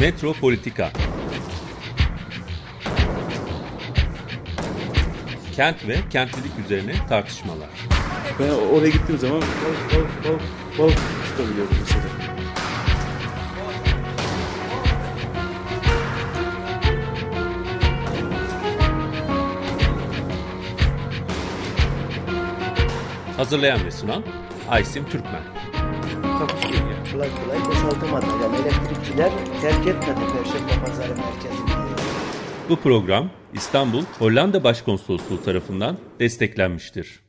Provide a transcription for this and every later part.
Metropolitika Kent ve kentlilik üzerine tartışmalar. Ben oraya gittiğim zaman balık balık balık balık tutabiliyordum mesela. Hazırlayan ve sunan Aysim Türkmen. Kolay kolay boşaltamadı. Yani elektrikçiler terk etmedi Perşembe Pazarı merkezini. Bu program İstanbul Hollanda Başkonsolosluğu tarafından desteklenmiştir.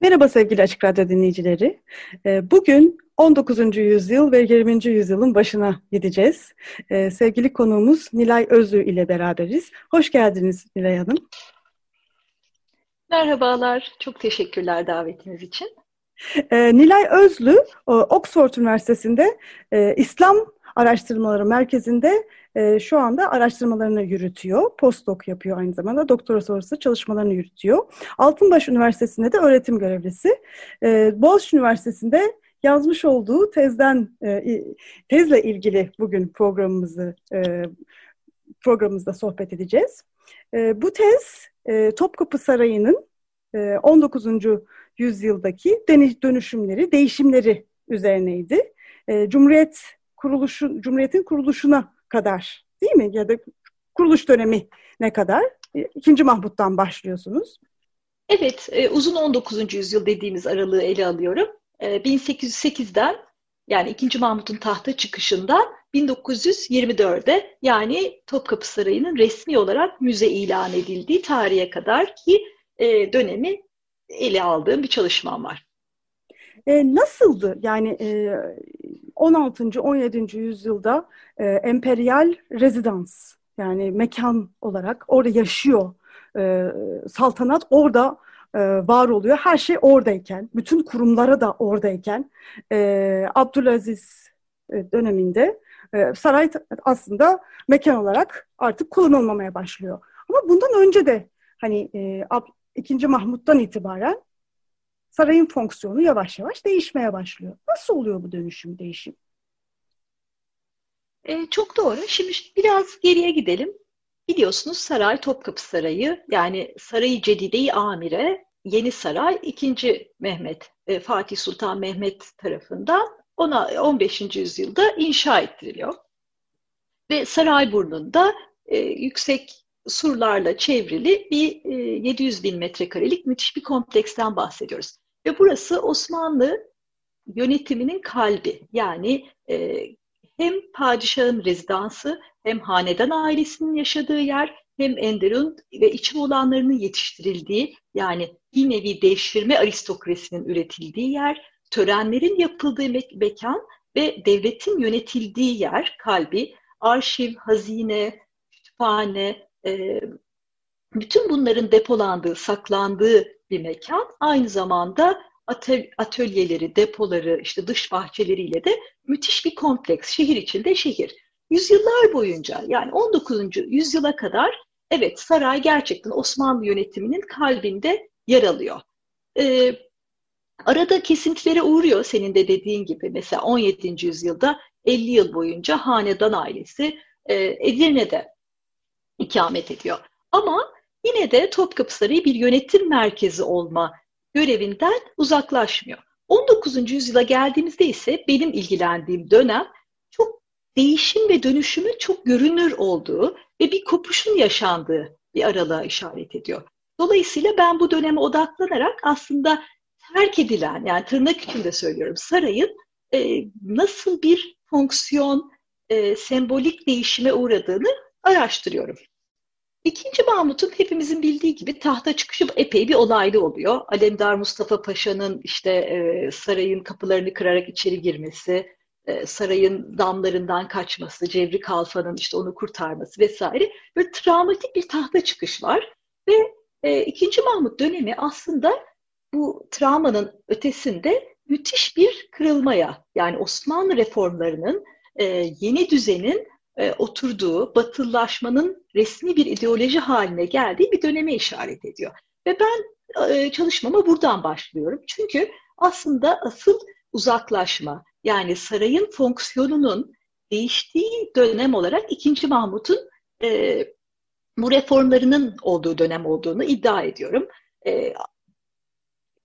Merhaba sevgili Açık Radyo dinleyicileri. Ee, Bugün 19. yüzyıl ve 20. yüzyılın başına gideceğiz. Ee, Sevgili konuğumuz Nilay Özlü ile beraberiz. Hoş geldiniz Nilay Hanım. Merhabalar, çok teşekkürler davetiniz için. Ee, Nilay Özlü, Oxford Üniversitesi'nde e, İslam Araştırmaları Merkezi'nde e, şu anda araştırmalarını yürütüyor. Postdoc yapıyor aynı zamanda. Doktora sonrası çalışmalarını yürütüyor. Altınbaş Üniversitesi'nde de öğretim görevlisi. E, Boğaziçi Üniversitesi'nde yazmış olduğu tezden e, tezle ilgili bugün programımızı e, programımızda sohbet edeceğiz. E, bu tez e, Topkapı Sarayı'nın e, 19. yüzyıldaki dönüşümleri, değişimleri üzerineydi. E, Cumhuriyet kuruluşu, Cumhuriyet'in kuruluşuna kadar değil mi? Ya da kuruluş dönemi ne kadar? E, İkinci Mahmut'tan başlıyorsunuz. Evet, e, uzun 19. yüzyıl dediğimiz aralığı ele alıyorum. E, 1808'den yani 2. Mahmut'un tahta çıkışından 1924'e yani Topkapı Sarayı'nın resmi olarak müze ilan edildiği tarihe kadar ki e, dönemi ele aldığım bir çalışmam var. E, nasıldı? Yani e, 16. 17. yüzyılda e, emperyal rezidans yani mekan olarak orada yaşıyor. E, saltanat orada e, var oluyor. Her şey oradayken, bütün kurumlara da oradayken e, Abdülaziz e, döneminde e, saray aslında mekan olarak artık kullanılmamaya başlıyor. Ama bundan önce de hani e, Ab- 2. Mahmut'tan itibaren sarayın fonksiyonu yavaş yavaş değişmeye başlıyor. Nasıl oluyor bu dönüşüm, değişim? E, çok doğru. Şimdi biraz geriye gidelim. Biliyorsunuz saray Topkapı Sarayı yani Sarayı Cedide-i Amire Yeni Saray 2. Mehmet e, Fatih Sultan Mehmet tarafından ona 15. yüzyılda inşa ettiriliyor. Ve Sarayburnu'nda e, yüksek surlarla çevrili bir e, 700 bin metrekarelik müthiş bir kompleksten bahsediyoruz. Ve burası Osmanlı yönetiminin kalbi. Yani e, hem padişahın rezidansı hem hanedan ailesinin yaşadığı yer hem Enderun ve içi olanlarının yetiştirildiği yani bir nevi devşirme aristokrasinin üretildiği yer, törenlerin yapıldığı me- mekan ve devletin yönetildiği yer, kalbi, arşiv, hazine, kütüphane, bütün bunların depolandığı, saklandığı bir mekan. Aynı zamanda atöl- atölyeleri, depoları, işte dış bahçeleriyle de müthiş bir kompleks. Şehir içinde şehir. Yüzyıllar boyunca yani 19. yüzyıla kadar evet saray gerçekten Osmanlı yönetiminin kalbinde yer alıyor. Ee, arada kesintilere uğruyor senin de dediğin gibi. Mesela 17. yüzyılda 50 yıl boyunca hanedan ailesi e, Edirne'de ikamet ediyor. Ama yine de Topkapı Sarayı bir yönetim merkezi olma görevinden uzaklaşmıyor. 19. yüzyıla geldiğimizde ise benim ilgilendiğim dönem çok değişim ve dönüşümün çok görünür olduğu ve bir kopuşun yaşandığı bir aralığa işaret ediyor. Dolayısıyla ben bu döneme odaklanarak aslında terk edilen, yani tırnak içinde söylüyorum, sarayın e, nasıl bir fonksiyon, e, sembolik değişime uğradığını araştırıyorum. İkinci Mahmut'un hepimizin bildiği gibi tahta çıkışı epey bir olaylı oluyor. Alemdar Mustafa Paşa'nın işte e, sarayın kapılarını kırarak içeri girmesi, e, sarayın damlarından kaçması, Cevri Kalfa'nın işte onu kurtarması vesaire. Böyle travmatik bir tahta çıkış var ve e, ikinci Mahmut dönemi aslında bu travmanın ötesinde müthiş bir kırılmaya yani Osmanlı reformlarının e, yeni düzenin e, oturduğu, batılılaşmanın resmi bir ideoloji haline geldiği bir döneme işaret ediyor. Ve ben e, çalışmama buradan başlıyorum. Çünkü aslında asıl uzaklaşma, yani sarayın fonksiyonunun değiştiği dönem olarak 2. Mahmut'un e, bu reformlarının olduğu dönem olduğunu iddia ediyorum. E,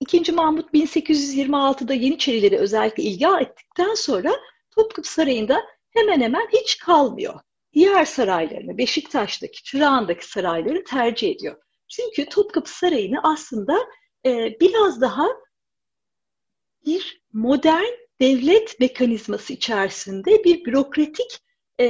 2. Mahmut 1826'da Yeniçerileri özellikle ilgi ettikten sonra Topkapı Sarayı'nda hemen hemen hiç kalmıyor. Diğer saraylarını, Beşiktaş'taki, Çırağan'daki sarayları tercih ediyor. Çünkü Topkapı Sarayı'nı aslında e, biraz daha bir modern devlet mekanizması içerisinde bir bürokratik e,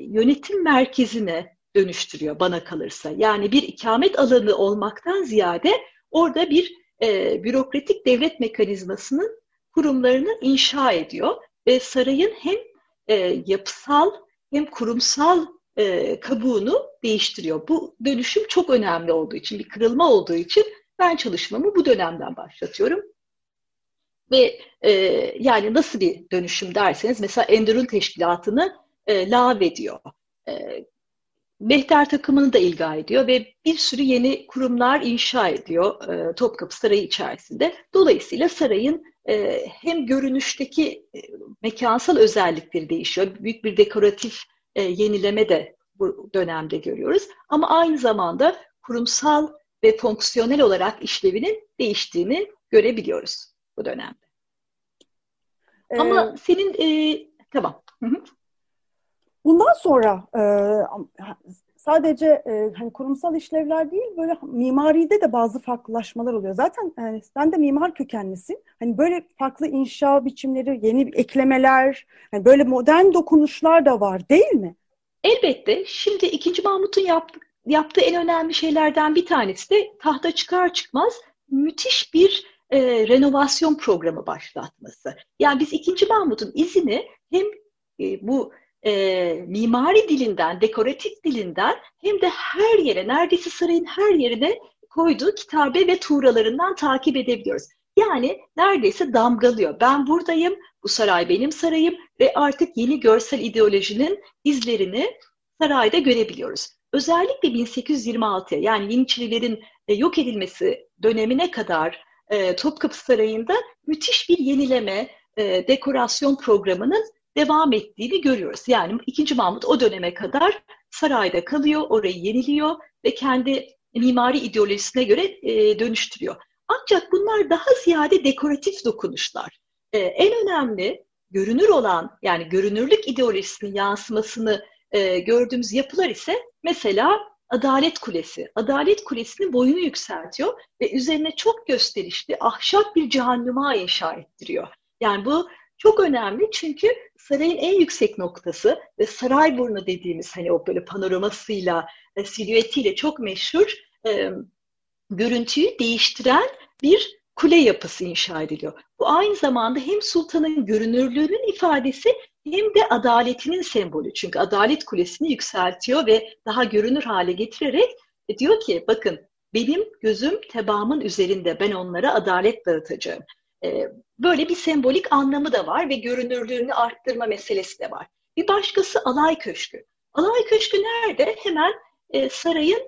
yönetim merkezine dönüştürüyor bana kalırsa. Yani bir ikamet alanı olmaktan ziyade orada bir e, bürokratik devlet mekanizmasının kurumlarını inşa ediyor ve sarayın hem e, yapısal hem kurumsal e, kabuğunu değiştiriyor. Bu dönüşüm çok önemli olduğu için, bir kırılma olduğu için ben çalışmamı bu dönemden başlatıyorum. Ve e, yani nasıl bir dönüşüm derseniz mesela Enderun Teşkilatı'nı e, lağvediyor. E, Mehter takımını da ilga ediyor ve bir sürü yeni kurumlar inşa ediyor e, Topkapı Sarayı içerisinde. Dolayısıyla sarayın e, hem görünüşteki e, mekansal özellikleri değişiyor. Büyük bir dekoratif e, yenileme de bu dönemde görüyoruz. Ama aynı zamanda kurumsal ve fonksiyonel olarak işlevinin değiştiğini görebiliyoruz bu dönemde. Ee, Ama senin e, tamam. Hı hı. Bundan sonra e, sadece e, hani kurumsal işlevler değil böyle mimaride de bazı farklılaşmalar oluyor. Zaten e, sen de mimar kökenlisin. Hani böyle farklı inşa biçimleri, yeni eklemeler, yani böyle modern dokunuşlar da var değil mi? Elbette. Şimdi 2. Mahmut'un yaptığı, yaptığı en önemli şeylerden bir tanesi de tahta çıkar çıkmaz müthiş bir e, renovasyon programı başlatması. Yani biz 2. Mahmut'un izini hem e, bu e, mimari dilinden, dekoratif dilinden hem de her yere, neredeyse sarayın her yerine koyduğu kitabe ve tuğralarından takip edebiliyoruz. Yani neredeyse damgalıyor. Ben buradayım, bu saray benim sarayım ve artık yeni görsel ideolojinin izlerini sarayda görebiliyoruz. Özellikle 1826'ya yani Yeniçerilerin e, yok edilmesi dönemine kadar e, Topkapı Sarayı'nda müthiş bir yenileme, e, dekorasyon programının devam ettiğini görüyoruz. Yani 2. Mahmut o döneme kadar sarayda kalıyor, orayı yeniliyor ve kendi mimari ideolojisine göre e, dönüştürüyor. Ancak bunlar daha ziyade dekoratif dokunuşlar. E, en önemli görünür olan yani görünürlük ideolojisinin yansımasını e, gördüğümüz yapılar ise mesela Adalet Kulesi. Adalet Kulesi'nin boyunu yükseltiyor ve üzerine çok gösterişli ahşap bir cehennuma inşa ettiriyor. Yani bu çok önemli çünkü sarayın en yüksek noktası ve Sarayburnu dediğimiz hani o böyle panoramasıyla, e, silüetiyle çok meşhur e, görüntüyü değiştiren bir kule yapısı inşa ediliyor. Bu aynı zamanda hem sultanın görünürlüğünün ifadesi hem de adaletinin sembolü. Çünkü adalet kulesini yükseltiyor ve daha görünür hale getirerek e, diyor ki bakın benim gözüm tebaamın üzerinde ben onlara adalet dağıtacağım. E, böyle bir sembolik anlamı da var ve görünürlüğünü arttırma meselesi de var. Bir başkası alay köşkü. Alay köşkü nerede? Hemen e, sarayın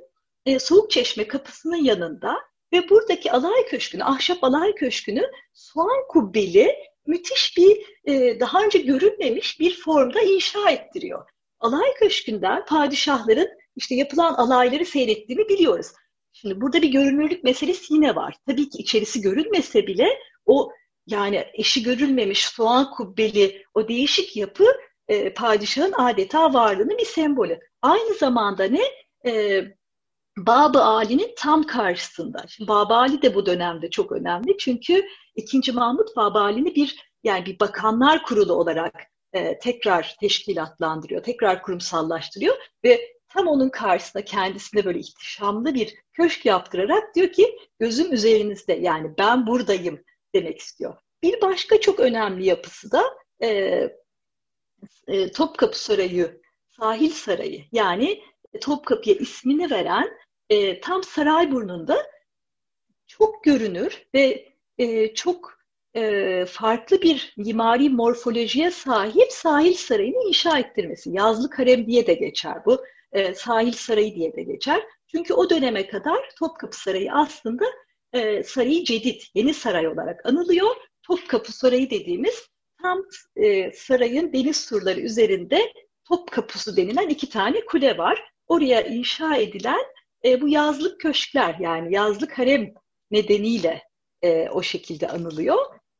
e, soğuk çeşme kapısının yanında ve buradaki alay köşkünü, ahşap alay köşkünü soğan kubbeli müthiş bir e, daha önce görülmemiş bir formda inşa ettiriyor. Alay köşkünden padişahların işte yapılan alayları seyrettiğini biliyoruz. Şimdi burada bir görünürlük meselesi yine var. Tabii ki içerisi görünmese bile o yani eşi görülmemiş soğan kubbeli o değişik yapı e, padişahın adeta varlığının bir sembolü. Aynı zamanda ne? E, Babı Ali'nin tam karşısında. Şimdi Babı Ali de bu dönemde çok önemli çünkü 2. Mahmut Babı Ali'ni bir yani bir bakanlar kurulu olarak e, tekrar teşkilatlandırıyor, tekrar kurumsallaştırıyor ve tam onun karşısında kendisine böyle ihtişamlı bir köşk yaptırarak diyor ki gözüm üzerinizde yani ben buradayım demek istiyor. Bir başka çok önemli yapısı da e, e, Topkapı Sarayı, Sahil Sarayı yani Topkapı'ya ismini veren e, tam Sarayburnu'nda çok görünür ve e, çok e, farklı bir mimari morfolojiye sahip sahil sarayını inşa ettirmesi. Yazlı Harem diye de geçer bu. E, sahil Sarayı diye de geçer. Çünkü o döneme kadar Topkapı Sarayı aslında e, Sarayı Cedid, yeni saray olarak anılıyor. Topkapı Sarayı dediğimiz tam e, sarayın deniz surları üzerinde Topkapısı denilen iki tane kule var. Oraya inşa edilen e, bu yazlık köşkler yani yazlık harem nedeniyle e, o şekilde anılıyor.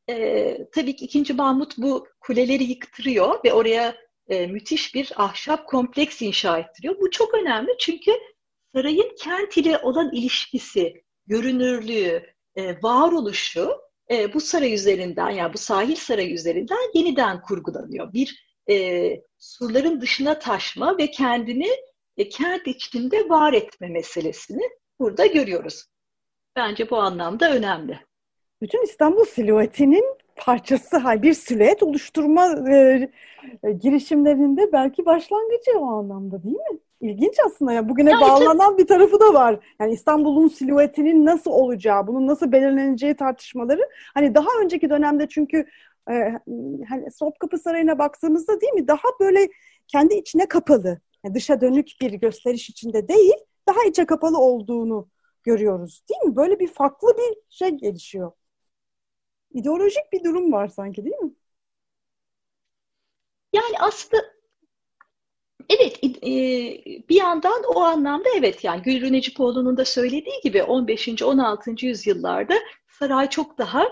E, tabii ki 2. Mahmut bu kuleleri yıktırıyor ve oraya e, müthiş bir ahşap kompleks inşa ettiriyor. Bu çok önemli çünkü sarayın kent ile olan ilişkisi, görünürlüğü, e, varoluşu e, bu saray üzerinden yani bu sahil saray üzerinden yeniden kurgulanıyor. Bir e, surların dışına taşma ve kendini e, kent içinde var etme meselesini burada görüyoruz. Bence bu anlamda önemli. Bütün İstanbul silüetinin parçası, bir silüet oluşturma e, e, girişimlerinde belki başlangıcı o anlamda değil mi? İlginç aslında ya bugüne yani bağlanan tabii. bir tarafı da var. Yani İstanbul'un silüetinin nasıl olacağı, bunun nasıl belirleneceği tartışmaları. Hani daha önceki dönemde çünkü e, hani Topkapı Sarayı'na baktığımızda değil mi daha böyle kendi içine kapalı, yani dışa dönük bir gösteriş içinde değil, daha içe kapalı olduğunu görüyoruz değil mi? Böyle bir farklı bir şey gelişiyor. İdeolojik bir durum var sanki değil mi? Yani aslında evet e, bir yandan o anlamda evet yani Gülrü Necipoğlu'nun da söylediği gibi 15. 16. yüzyıllarda saray çok daha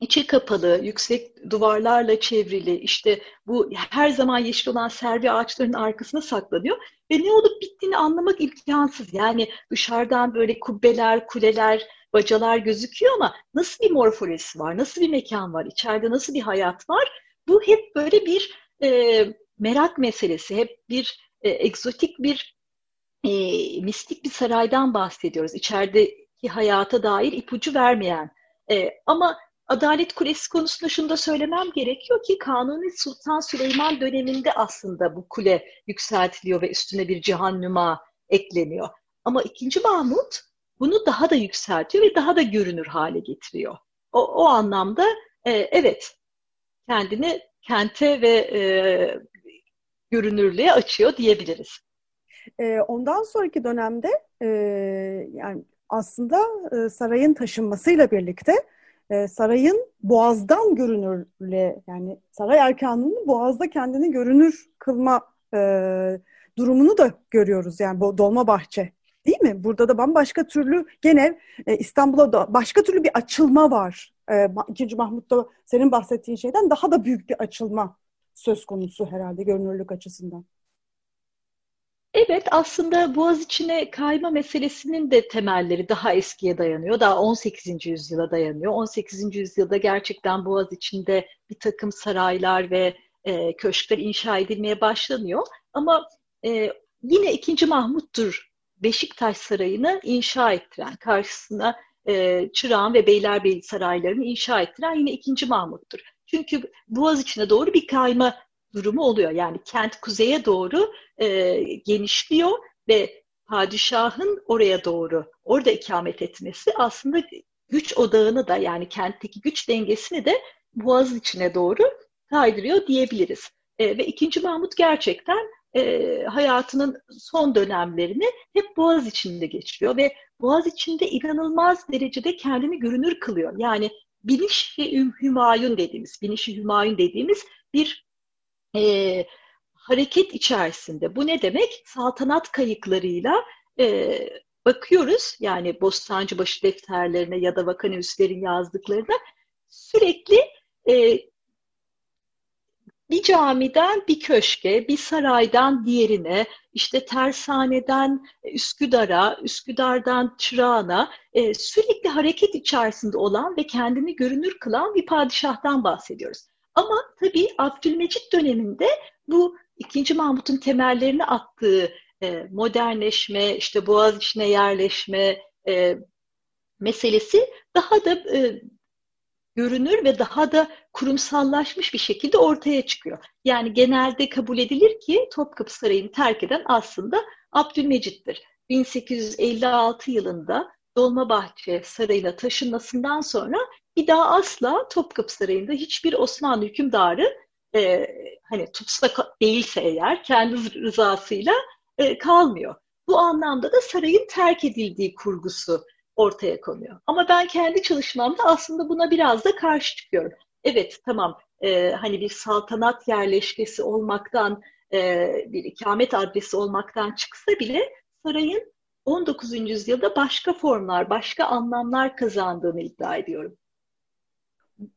içe kapalı, yüksek duvarlarla çevrili, işte bu her zaman yeşil olan servi ağaçlarının arkasına saklanıyor ve ne olup bittiğini anlamak imkansız. Yani dışarıdan böyle kubbeler, kuleler, bacalar gözüküyor ama nasıl bir morfolojisi var, nasıl bir mekan var, içeride nasıl bir hayat var? Bu hep böyle bir e, merak meselesi, hep bir e, egzotik bir e, mistik bir saraydan bahsediyoruz. İçerideki hayata dair ipucu vermeyen. E, ama Adalet Kulesi konusunda şunu da söylemem gerekiyor ki Kanuni Sultan Süleyman döneminde aslında bu kule yükseltiliyor ve üstüne bir cihannüma ekleniyor. Ama ikinci Mahmut bunu daha da yükseltiyor ve daha da görünür hale getiriyor. O, o anlamda e, evet kendini kente ve e, görünürlüğe açıyor diyebiliriz. E, ondan sonraki dönemde e, yani aslında e, sarayın taşınmasıyla birlikte e, sarayın boğazdan görünürle yani saray erkanının boğazda kendini görünür kılma e, durumunu da görüyoruz yani bu dolma bahçe değil mi? Burada da bambaşka türlü gene e, İstanbul'a da başka türlü bir açılma var. E, İkinci Mahmut'ta senin bahsettiğin şeyden daha da büyük bir açılma söz konusu herhalde görünürlük açısından. Evet aslında Boğaz içine kayma meselesinin de temelleri daha eskiye dayanıyor. Daha 18. yüzyıla dayanıyor. 18. yüzyılda gerçekten Boğaz içinde bir takım saraylar ve e, köşkler inşa edilmeye başlanıyor. Ama e, yine 2. Mahmut'tur Beşiktaş Sarayı'nı inşa ettiren, karşısına e, Çırağan ve Beylerbeyi saraylarını inşa ettiren yine 2. Mahmut'tur. Çünkü Boğaz içine doğru bir kayma durumu oluyor. Yani kent kuzeye doğru e, genişliyor ve padişahın oraya doğru orada ikamet etmesi aslında güç odağını da yani kentteki güç dengesini de Boğaz içine doğru kaydırıyor diyebiliriz. E, ve ikinci Mahmut gerçekten e, hayatının son dönemlerini hep Boğaz içinde geçiriyor ve Boğaz içinde inanılmaz derecede kendini görünür kılıyor. Yani Biniş-i Hümayun dediğimiz, Biniş-i Hümayun dediğimiz bir e, hareket içerisinde. Bu ne demek? Saltanat kayıklarıyla e, bakıyoruz yani Bostancıbaşı defterlerine ya da vakanüslerin yazdıklarına sürekli e, bir camiden bir köşke, bir saraydan diğerine, işte tersaneden Üsküdar'a, Üsküdar'dan Çırağan'a e, sürekli hareket içerisinde olan ve kendini görünür kılan bir padişahtan bahsediyoruz. Ama tabii Abdülmecit döneminde bu ikinci Mahmut'un temellerini attığı e, modernleşme, işte boğaz içine yerleşme e, meselesi daha da e, görünür ve daha da kurumsallaşmış bir şekilde ortaya çıkıyor. Yani genelde kabul edilir ki Topkapı Sarayı'nı terk eden aslında Abdülmecit'tir. 1856 yılında Dolmabahçe Sarayı'na taşınmasından sonra bir daha asla Topkapı Sarayı'nda hiçbir Osmanlı hükümdarı e, hani tutsak değilse eğer kendi rızasıyla e, kalmıyor. Bu anlamda da sarayın terk edildiği kurgusu ortaya konuyor. Ama ben kendi çalışmamda aslında buna biraz da karşı çıkıyorum. evet tamam e, hani bir saltanat yerleşkesi olmaktan e, bir ikamet adresi olmaktan çıksa bile sarayın 19. yüzyılda başka formlar, başka anlamlar kazandığını iddia ediyorum.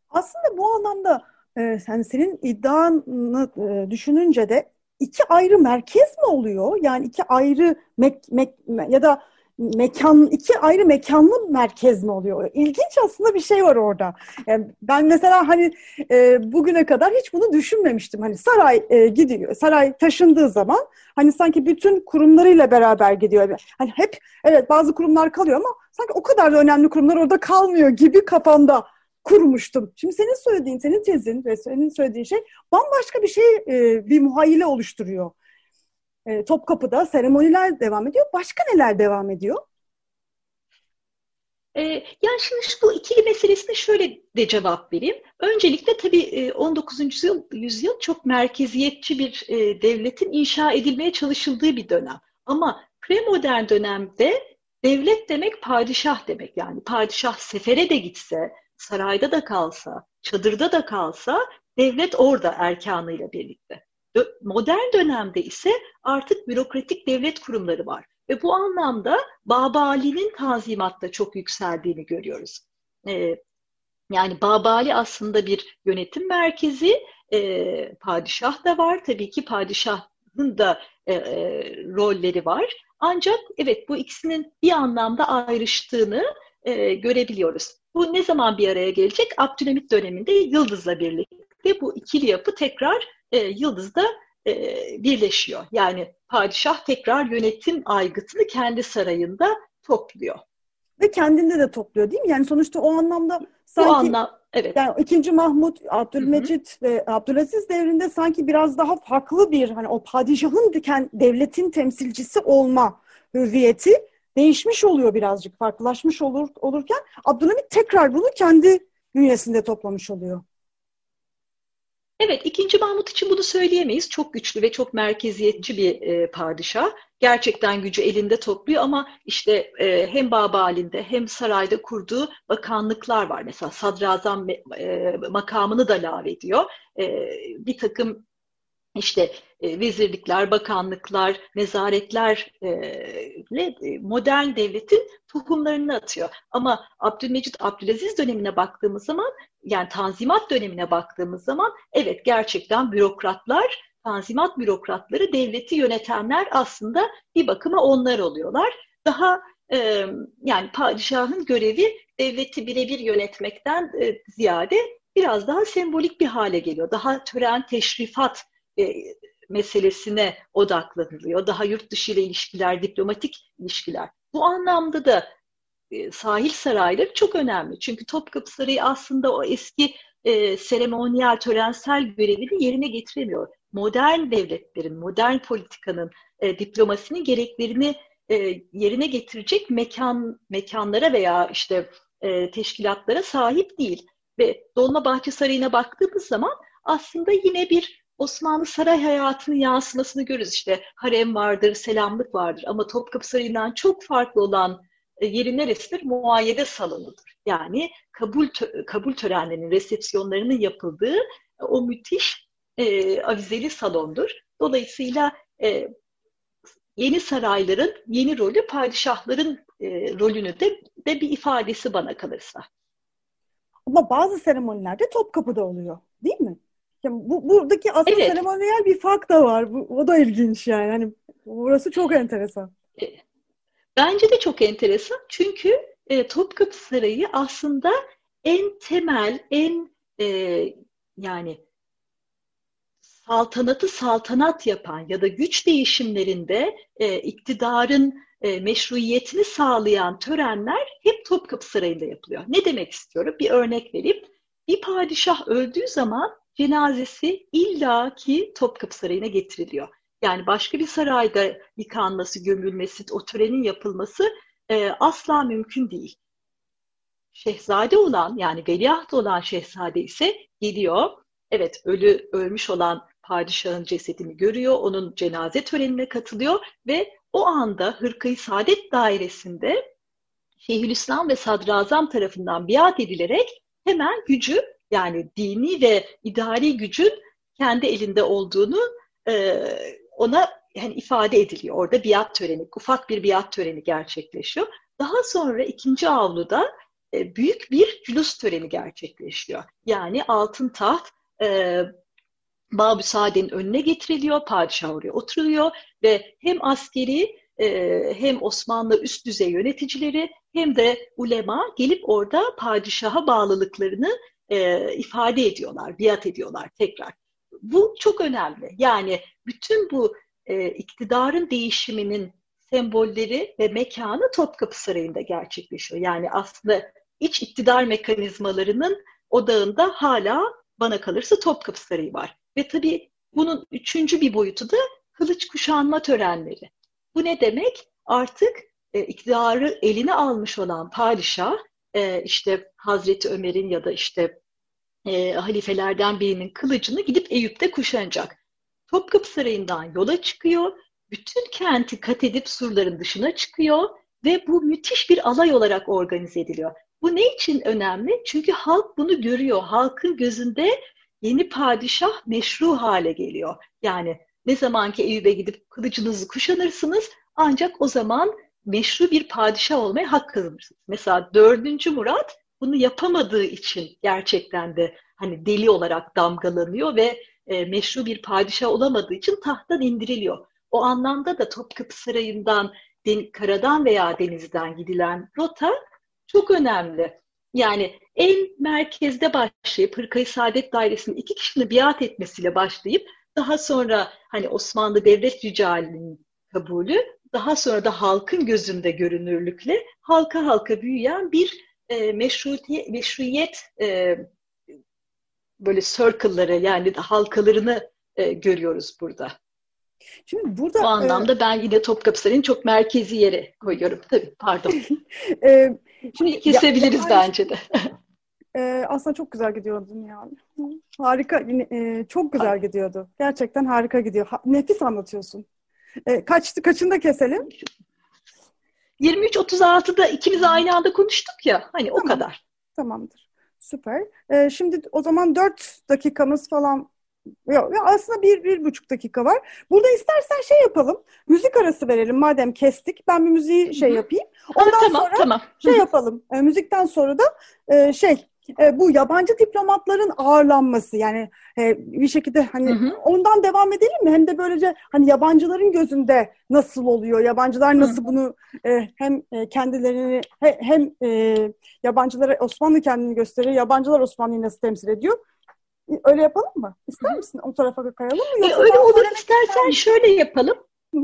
Aslında bu anlamda e, yani senin iddianı e, düşününce de iki ayrı merkez mi oluyor? Yani iki ayrı mek, mek, ya da mekan iki ayrı mekanlı merkez mi oluyor? İlginç aslında bir şey var orada. Yani ben mesela hani e, bugüne kadar hiç bunu düşünmemiştim. Hani saray e, gidiyor, saray taşındığı zaman hani sanki bütün kurumlarıyla beraber gidiyor. Hani hep evet bazı kurumlar kalıyor ama sanki o kadar da önemli kurumlar orada kalmıyor gibi kafamda kurmuştum. Şimdi senin söylediğin, senin tezin ve senin söylediğin şey bambaşka bir şey, e, bir muhayyile oluşturuyor. E, Topkapı'da seremoniler devam ediyor. Başka neler devam ediyor? Ee, yani şimdi bu ikili meselesine şöyle de cevap vereyim. Öncelikle tabii 19. E, yüzyıl, yüzyıl çok merkeziyetçi bir e, devletin inşa edilmeye çalışıldığı bir dönem. Ama premodern dönemde devlet demek padişah demek. Yani padişah sefere de gitse, sarayda da kalsa, çadırda da kalsa devlet orada erkanıyla birlikte. Modern dönemde ise artık bürokratik devlet kurumları var. Ve bu anlamda Babali'nin tanzimatta çok yükseldiğini görüyoruz. Ee, yani Babali aslında bir yönetim merkezi, e, padişah da var. Tabii ki padişahın da e, e, rolleri var. Ancak evet bu ikisinin bir anlamda ayrıştığını e, görebiliyoruz. Bu ne zaman bir araya gelecek? Abdülhamit döneminde Yıldız'la birlikte bu ikili yapı tekrar e, Yıldız'da e, birleşiyor. Yani padişah tekrar yönetim aygıtını kendi sarayında topluyor. Ve kendinde de topluyor değil mi? Yani sonuçta o anlamda sanki Bu anlam, evet. yani 2. Mahmut, Abdülmecit ve Abdülaziz devrinde sanki biraz daha farklı bir hani o padişahın devletin temsilcisi olma hüviyeti değişmiş oluyor birazcık, farklılaşmış olur olurken Abdülhamit tekrar bunu kendi bünyesinde toplamış oluyor. Evet, ikinci Mahmut için bunu söyleyemeyiz. Çok güçlü ve çok merkeziyetçi bir e, padişah. Gerçekten gücü elinde topluyor ama işte e, hem baba halinde hem sarayda kurduğu bakanlıklar var. Mesela sadrazam e, makamını da lağvediyor. E, bir takım işte e, vezirlikler, bakanlıklar, nezaretlerle e, modern devletin tohumlarını atıyor. Ama Abdülmecit Abdülaziz dönemine baktığımız zaman yani Tanzimat dönemine baktığımız zaman evet gerçekten bürokratlar, Tanzimat bürokratları devleti yönetenler aslında bir bakıma onlar oluyorlar. Daha e, yani padişahın görevi devleti birebir yönetmekten ziyade biraz daha sembolik bir hale geliyor. Daha tören, teşrifat meselesine odaklanılıyor. Daha yurt dışı ile ilişkiler, diplomatik ilişkiler. Bu anlamda da e, sahil sarayları çok önemli. Çünkü Topkapı Sarayı aslında o eski e, seremoniyel, törensel görevini yerine getiremiyor. Modern devletlerin, modern politikanın, e, diplomasinin gereklerini e, yerine getirecek mekan mekanlara veya işte e, teşkilatlara sahip değil. Ve Dolmabahçe Sarayı'na baktığımız zaman aslında yine bir Osmanlı saray hayatının yansımasını görürüz. İşte harem vardır, selamlık vardır ama Topkapı Sarayı'ndan çok farklı olan e, yeri neresidir? Muayyede salonudur. Yani kabul kabul törenlerinin, resepsiyonlarının yapıldığı e, o müthiş e, avizeli salondur. Dolayısıyla e, yeni sarayların yeni rolü padişahların e, rolünü de, de bir ifadesi bana kalırsa. Ama bazı seremonilerde Topkapı'da oluyor değil mi? Yani bu, buradaki aslında evet. seremoniyel bir fark da var. Bu, o da ilginç yani. Hani burası çok enteresan. E, bence de çok enteresan. Çünkü e, Topkapı Sarayı aslında en temel, en e, yani saltanatı saltanat yapan ya da güç değişimlerinde e, iktidarın e, meşruiyetini sağlayan törenler hep Topkapı Sarayı'nda yapılıyor. Ne demek istiyorum? Bir örnek vereyim. Bir padişah öldüğü zaman cenazesi illaki Topkapı Sarayı'na getiriliyor. Yani başka bir sarayda yıkanması, gömülmesi, o törenin yapılması e, asla mümkün değil. Şehzade olan yani veliaht olan şehzade ise gidiyor. Evet ölü ölmüş olan padişahın cesedini görüyor, onun cenaze törenine katılıyor ve o anda Hırkayı Saadet Dairesi'nde Şeyhülislam ve Sadrazam tarafından biat edilerek hemen gücü Yani dini ve idari gücün kendi elinde olduğunu e, ona yani ifade ediliyor. Orada biat töreni, ufak bir biat töreni gerçekleşiyor. Daha sonra ikinci avluda e, büyük bir cülus töreni gerçekleşiyor. Yani altın taht e, Babü Saadet'in önüne getiriliyor, padişah oraya oturuyor ve hem askeri e, hem Osmanlı üst düzey yöneticileri hem de ulema gelip orada padişaha bağlılıklarını e, ifade ediyorlar, biat ediyorlar tekrar. Bu çok önemli. Yani bütün bu e, iktidarın değişiminin sembolleri ve mekanı Topkapı Sarayı'nda gerçekleşiyor. Yani aslında iç iktidar mekanizmalarının odağında hala bana kalırsa Topkapı Sarayı var. Ve tabii bunun üçüncü bir boyutu da kılıç kuşanma törenleri. Bu ne demek? Artık e, iktidarı eline almış olan padişah, e, işte Hazreti Ömer'in ya da işte e, halifelerden birinin kılıcını gidip Eyüp'te kuşanacak. Topkapı Sarayı'ndan yola çıkıyor, bütün kenti kat edip surların dışına çıkıyor ve bu müthiş bir alay olarak organize ediliyor. Bu ne için önemli? Çünkü halk bunu görüyor. Halkın gözünde yeni padişah meşru hale geliyor. Yani ne zaman ki Eyüp'e gidip kılıcınızı kuşanırsınız ancak o zaman meşru bir padişah olmaya hak kazanırsınız. Mesela 4. Murat bunu yapamadığı için gerçekten de hani deli olarak damgalanıyor ve e, meşru bir padişah olamadığı için tahttan indiriliyor. O anlamda da Topkapı Sarayı'ndan, den, karadan veya denizden gidilen rota çok önemli. Yani en merkezde başlayıp Hırkayı Saadet Dairesi'nin iki kişinin biat etmesiyle başlayıp daha sonra hani Osmanlı Devlet Ricali'nin kabulü, daha sonra da halkın gözünde görünürlükle halka halka büyüyen bir e, meşruiyet, meşruiyet e, böyle circle'ları yani halkalarını e, görüyoruz burada. Şimdi burada bu anlamda e, ben yine Topkapı Sarayı'nın çok merkezi yere koyuyorum. Tabii pardon. e, şimdi kesebiliriz ya, bence de. e, aslında çok güzel gidiyordun yani. Harika, e, çok güzel gidiyordu. Gerçekten harika gidiyor. Ha, nefis anlatıyorsun. E, kaçtı, kaçında keselim? 23.36'da ikimiz aynı anda konuştuk ya. Hani tamam. o kadar. Tamamdır. Süper. Ee, şimdi o zaman dört dakikamız falan Yok, aslında bir, bir buçuk dakika var. Burada istersen şey yapalım. Müzik arası verelim madem kestik. Ben bir müziği şey yapayım. Ondan ha, tamam, sonra tamam. şey yapalım. E, müzikten sonra da e, şey e, bu yabancı diplomatların ağırlanması yani e, bir şekilde hani hı hı. ondan devam edelim mi? Hem de böylece hani yabancıların gözünde nasıl oluyor? Yabancılar nasıl hı. bunu e, hem kendilerini he, hem e, yabancılara Osmanlı kendini gösteriyor. Yabancılar Osmanlı'yı nasıl temsil ediyor? Öyle yapalım mı? İster misin? O tarafa kayalım mı? e, öyle olur. İstersen şöyle yapalım. Hı?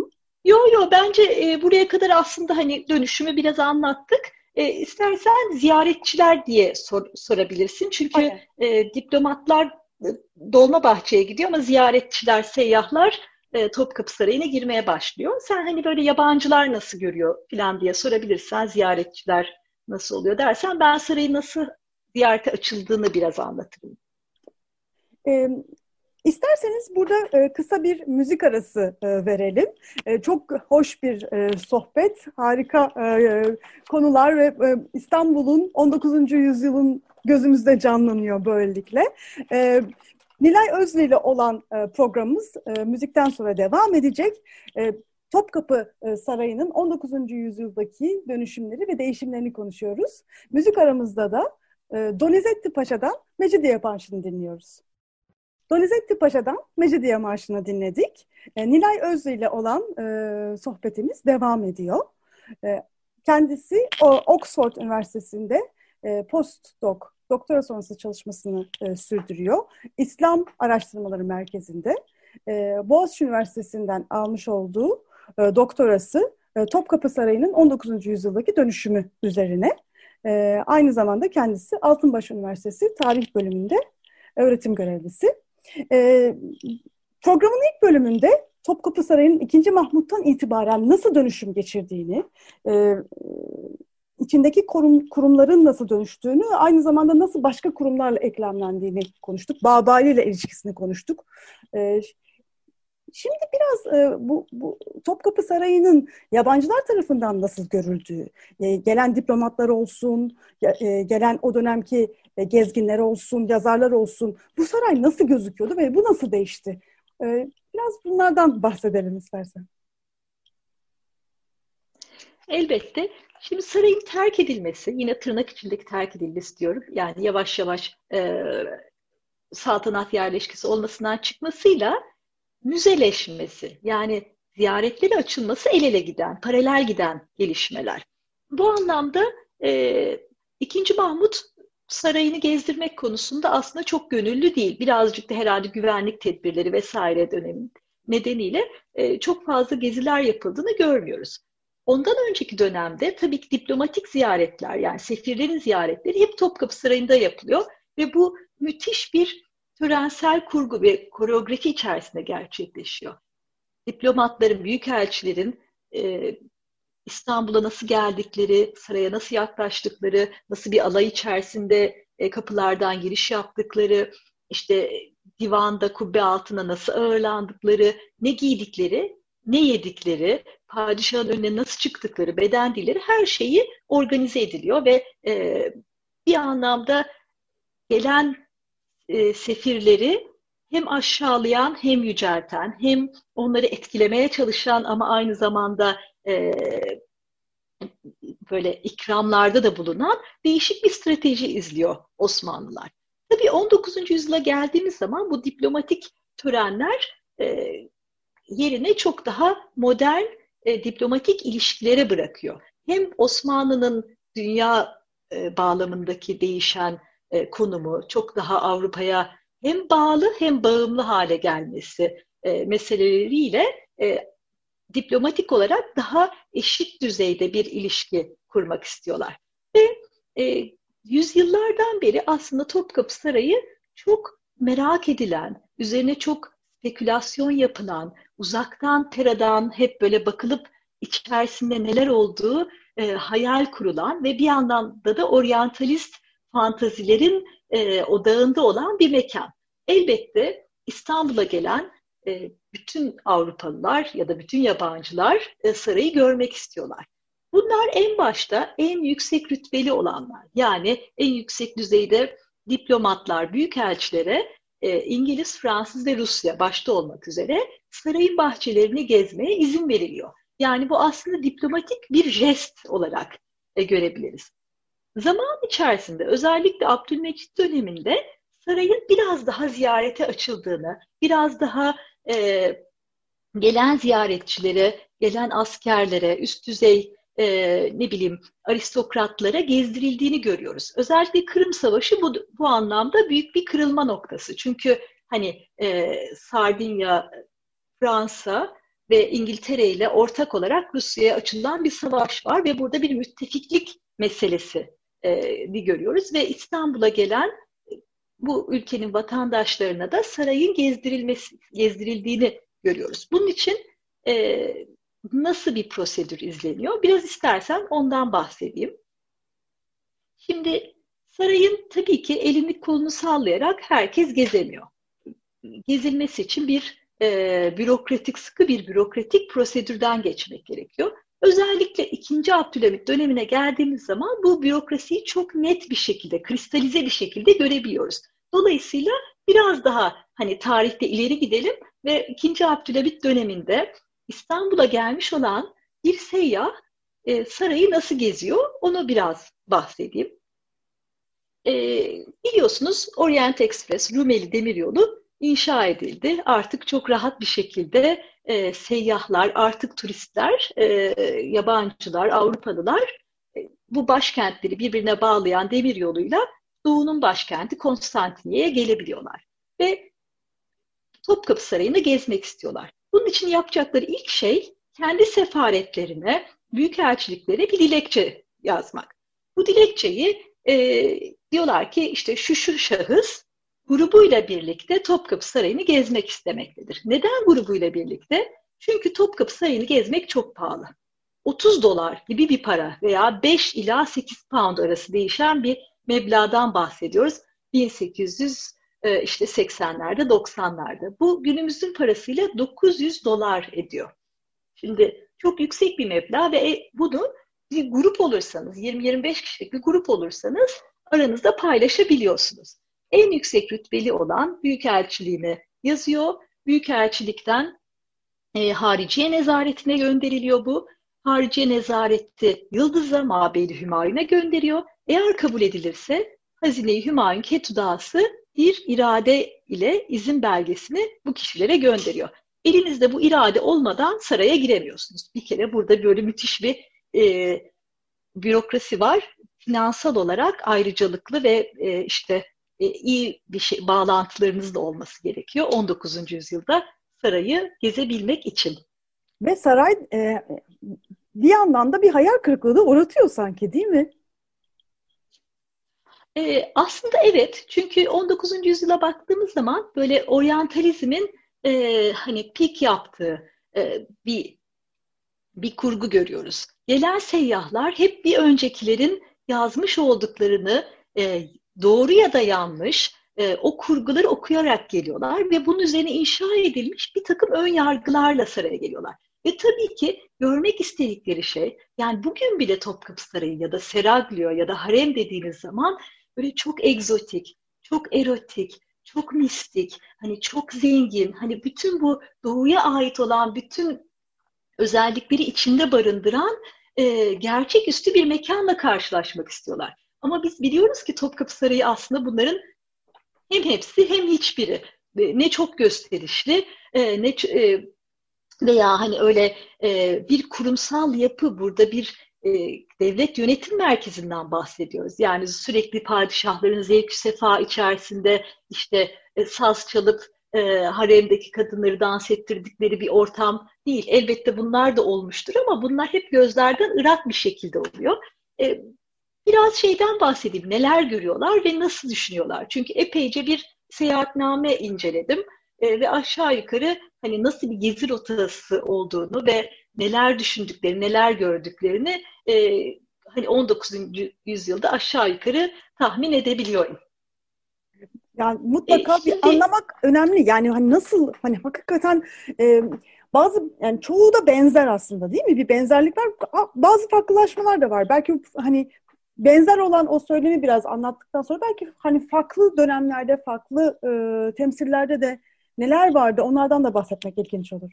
Yo yo bence e, buraya kadar aslında hani dönüşümü biraz anlattık. E, istersen ziyaretçiler diye sor, sorabilirsin. Çünkü e, diplomatlar e, Dolmabahçe'ye gidiyor ama ziyaretçiler, seyyahlar e, Topkapı Sarayı'na girmeye başlıyor. Sen hani böyle yabancılar nasıl görüyor falan diye sorabilirsen ziyaretçiler nasıl oluyor dersen ben sarayı nasıl ziyarete açıldığını biraz anlatırım. İsterseniz burada e, kısa bir müzik arası e, verelim. E, çok hoş bir sohbet, harika konular ve İstanbul'un 19. yüzyılın gözümüzde canlanıyor böylelikle. Nilay Özlü ile olan programımız müzikten sonra devam edecek. Topkapı Sarayı'nın 19. yüzyıldaki dönüşümleri ve değişimlerini konuşuyoruz. Müzik aramızda da Donizetti Paşa'dan Mecidiye Marşı'nı dinliyoruz. Donizetti Paşa'dan Mecidiye Marşı'nı dinledik. E, Nilay Özlü ile olan e, sohbetimiz devam ediyor. E, kendisi o, Oxford Üniversitesi'nde e, postdoc, doktora sonrası çalışmasını e, sürdürüyor. İslam Araştırmaları Merkezi'nde e, Boğaziçi Üniversitesi'nden almış olduğu e, doktorası e, Topkapı Sarayı'nın 19. yüzyıldaki dönüşümü üzerine. E, aynı zamanda kendisi Altınbaş Üniversitesi Tarih Bölümünde öğretim görevlisi. E, programın ilk bölümünde Topkapı Sarayı'nın 2. Mahmut'tan itibaren nasıl dönüşüm geçirdiğini, e, içindeki kurum, kurumların nasıl dönüştüğünü, aynı zamanda nasıl başka kurumlarla eklemlendiğini konuştuk. Babali ile ilişkisini konuştuk. E, Şimdi biraz e, bu, bu Topkapı Sarayı'nın yabancılar tarafından nasıl görüldüğü, e, gelen diplomatlar olsun, e, gelen o dönemki e, gezginler olsun, yazarlar olsun, bu saray nasıl gözüküyordu ve bu nasıl değişti? E, biraz bunlardan bahsedelim istersen. Elbette. Şimdi sarayın terk edilmesi, yine tırnak içindeki terk edilmesi diyorum. Yani yavaş yavaş e, saltanat yerleşkesi olmasından çıkmasıyla müzeleşmesi, yani ziyaretleri açılması el ele giden, paralel giden gelişmeler. Bu anlamda e, 2. Mahmut sarayını gezdirmek konusunda aslında çok gönüllü değil. Birazcık da herhalde güvenlik tedbirleri vesaire dönemi nedeniyle e, çok fazla geziler yapıldığını görmüyoruz. Ondan önceki dönemde tabii ki diplomatik ziyaretler yani sefirlerin ziyaretleri hep Topkapı Sarayı'nda yapılıyor ve bu müthiş bir törensel kurgu ve koreografi içerisinde gerçekleşiyor. Diplomatların, büyükelçilerin e, İstanbul'a nasıl geldikleri, saraya nasıl yaklaştıkları, nasıl bir alay içerisinde e, kapılardan giriş yaptıkları, işte divanda kubbe altına nasıl ağırlandıkları, ne giydikleri, ne yedikleri, padişahın önüne nasıl çıktıkları, beden dilleri her şeyi organize ediliyor ve e, bir anlamda gelen e, sefirleri hem aşağılayan hem yücelten hem onları etkilemeye çalışan ama aynı zamanda e, böyle ikramlarda da bulunan değişik bir strateji izliyor Osmanlılar. Tabii 19. yüzyıla geldiğimiz zaman bu diplomatik törenler e, yerine çok daha modern e, diplomatik ilişkilere bırakıyor. Hem Osmanlı'nın dünya e, bağlamındaki değişen e, konumu çok daha Avrupa'ya hem bağlı hem bağımlı hale gelmesi e, meseleleriyle e, diplomatik olarak daha eşit düzeyde bir ilişki kurmak istiyorlar. Ve e, yüzyıllardan beri aslında Topkapı Sarayı çok merak edilen, üzerine çok spekülasyon yapılan, uzaktan teradan hep böyle bakılıp içerisinde neler olduğu e, hayal kurulan ve bir yandan da da oryantalist fantazilerin e, odağında olan bir mekan. Elbette İstanbul'a gelen e, bütün Avrupalılar ya da bütün yabancılar e, sarayı görmek istiyorlar. Bunlar en başta en yüksek rütbeli olanlar. Yani en yüksek düzeyde diplomatlar, büyükelçilere e, İngiliz, Fransız ve Rusya başta olmak üzere sarayın bahçelerini gezmeye izin veriliyor. Yani bu aslında diplomatik bir jest olarak e, görebiliriz. Zaman içerisinde özellikle Abdülmecit döneminde sarayın biraz daha ziyarete açıldığını, biraz daha e, gelen ziyaretçilere, gelen askerlere, üst düzey e, ne bileyim aristokratlara gezdirildiğini görüyoruz. Özellikle Kırım Savaşı bu, bu anlamda büyük bir kırılma noktası. Çünkü hani e, Sardinya, Fransa ve İngiltere ile ortak olarak Rusya'ya açılan bir savaş var ve burada bir müttefiklik meselesi e, görüyoruz ve İstanbul'a gelen bu ülkenin vatandaşlarına da sarayın gezdirilmesi, gezdirildiğini görüyoruz. Bunun için e, nasıl bir prosedür izleniyor? Biraz istersen ondan bahsedeyim. Şimdi sarayın tabii ki elini kolunu sallayarak herkes gezemiyor. Gezilmesi için bir e, bürokratik, sıkı bir bürokratik prosedürden geçmek gerekiyor. Özellikle 2. Abdülhamit dönemine geldiğimiz zaman bu bürokrasiyi çok net bir şekilde, kristalize bir şekilde görebiliyoruz. Dolayısıyla biraz daha hani tarihte ileri gidelim ve 2. Abdülhamit döneminde İstanbul'a gelmiş olan bir seyyah e, sarayı nasıl geziyor onu biraz bahsedeyim. E, biliyorsunuz Orient Express, Rumeli Demiryolu inşa edildi. Artık çok rahat bir şekilde e, seyyahlar, artık turistler, e, yabancılar, Avrupalılar e, bu başkentleri birbirine bağlayan demir yoluyla Doğu'nun başkenti Konstantiniye'ye gelebiliyorlar. Ve Topkapı Sarayı'nı gezmek istiyorlar. Bunun için yapacakları ilk şey kendi sefaretlerine, büyükelçiliklere bir dilekçe yazmak. Bu dilekçeyi e, diyorlar ki işte şu şu şahıs grubuyla birlikte Topkapı Sarayı'nı gezmek istemektedir. Neden grubuyla birlikte? Çünkü Topkapı Sarayı'nı gezmek çok pahalı. 30 dolar gibi bir para veya 5 ila 8 pound arası değişen bir meblağdan bahsediyoruz. 1800 e, işte 80'lerde 90'larda. Bu günümüzün parasıyla 900 dolar ediyor. Şimdi çok yüksek bir meblağ ve e, bunu bir grup olursanız 20-25 kişilik bir grup olursanız aranızda paylaşabiliyorsunuz. En yüksek rütbeli olan Büyükelçiliğine yazıyor. Büyükelçilikten e, hariciye nezaretine gönderiliyor bu. Hariciye nezareti Yıldız'a Mabeyli Hümayun'a gönderiyor. Eğer kabul edilirse Hazine-i Hümayun Ketudası bir irade ile izin belgesini bu kişilere gönderiyor. Elinizde bu irade olmadan saraya giremiyorsunuz. Bir kere burada böyle müthiş bir e, bürokrasi var. Finansal olarak ayrıcalıklı ve e, işte iyi bir şey, bağlantılarınız da olması gerekiyor 19. yüzyılda sarayı gezebilmek için. Ve saray e, bir yandan da bir hayal kırıklığına uğratıyor sanki değil mi? E, aslında evet çünkü 19. yüzyıla baktığımız zaman böyle oryantalizmin e, hani pik yaptığı e, bir bir kurgu görüyoruz. Gelen seyyahlar hep bir öncekilerin yazmış olduklarını e, doğru ya da yanlış e, o kurguları okuyarak geliyorlar ve bunun üzerine inşa edilmiş bir takım ön yargılarla saraya geliyorlar. Ve tabii ki görmek istedikleri şey, yani bugün bile Topkapı Sarayı ya da Seraglio ya da harem dediğiniz zaman böyle çok egzotik, çok erotik, çok mistik, hani çok zengin, hani bütün bu doğuya ait olan bütün özellikleri içinde barındıran e, gerçeküstü bir mekanla karşılaşmak istiyorlar. Ama biz biliyoruz ki Topkapı Sarayı aslında bunların hem hepsi hem hiçbiri. Ne çok gösterişli, e, ne e, veya hani öyle e, bir kurumsal yapı burada bir devlet yönetim merkezinden bahsediyoruz. Yani sürekli padişahların zevk sefa içerisinde işte saz çalıp e, haremdeki kadınları dans ettirdikleri bir ortam değil. Elbette bunlar da olmuştur ama bunlar hep gözlerden ırak bir şekilde oluyor. E, biraz şeyden bahsedeyim. Neler görüyorlar ve nasıl düşünüyorlar? Çünkü epeyce bir seyahatname inceledim e, ve aşağı yukarı hani nasıl bir gezi rotası olduğunu ve neler düşündüklerini, neler gördüklerini e, hani 19. yüzyılda aşağı yukarı tahmin edebiliyorum. Yani mutlaka e, şimdi, bir anlamak önemli. Yani hani nasıl hani hakikaten e, bazı yani çoğu da benzer aslında değil mi? Bir benzerlik var. Bazı farklılaşmalar da var. Belki hani benzer olan o söylemi biraz anlattıktan sonra belki hani farklı dönemlerde, farklı e, temsillerde de neler vardı onlardan da bahsetmek ilginç olur.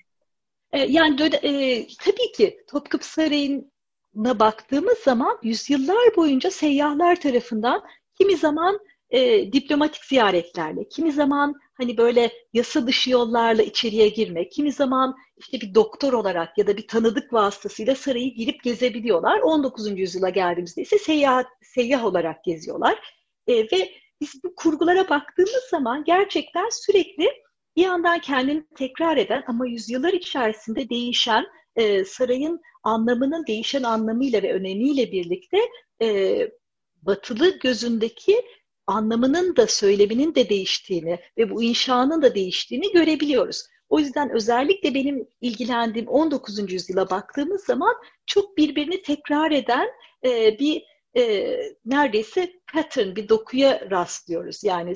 E, yani e, tabii ki Topkapı Sarayı'na baktığımız zaman yüzyıllar boyunca seyyahlar tarafından kimi zaman e, diplomatik ziyaretlerle, kimi zaman hani böyle yasa dışı yollarla içeriye girmek, kimi zaman işte bir doktor olarak ya da bir tanıdık vasıtasıyla sarayı girip gezebiliyorlar. 19. yüzyıla geldiğimizde ise seyyah, seyyah olarak geziyorlar. E, ve biz bu kurgulara baktığımız zaman gerçekten sürekli bir yandan kendini tekrar eden ama yüzyıllar içerisinde değişen e, sarayın anlamının değişen anlamıyla ve önemiyle birlikte e, batılı gözündeki anlamının da söyleminin de değiştiğini ve bu inşanın da değiştiğini görebiliyoruz. O yüzden özellikle benim ilgilendiğim 19. yüzyıla baktığımız zaman çok birbirini tekrar eden e, bir e, neredeyse pattern, bir dokuya rastlıyoruz. Yani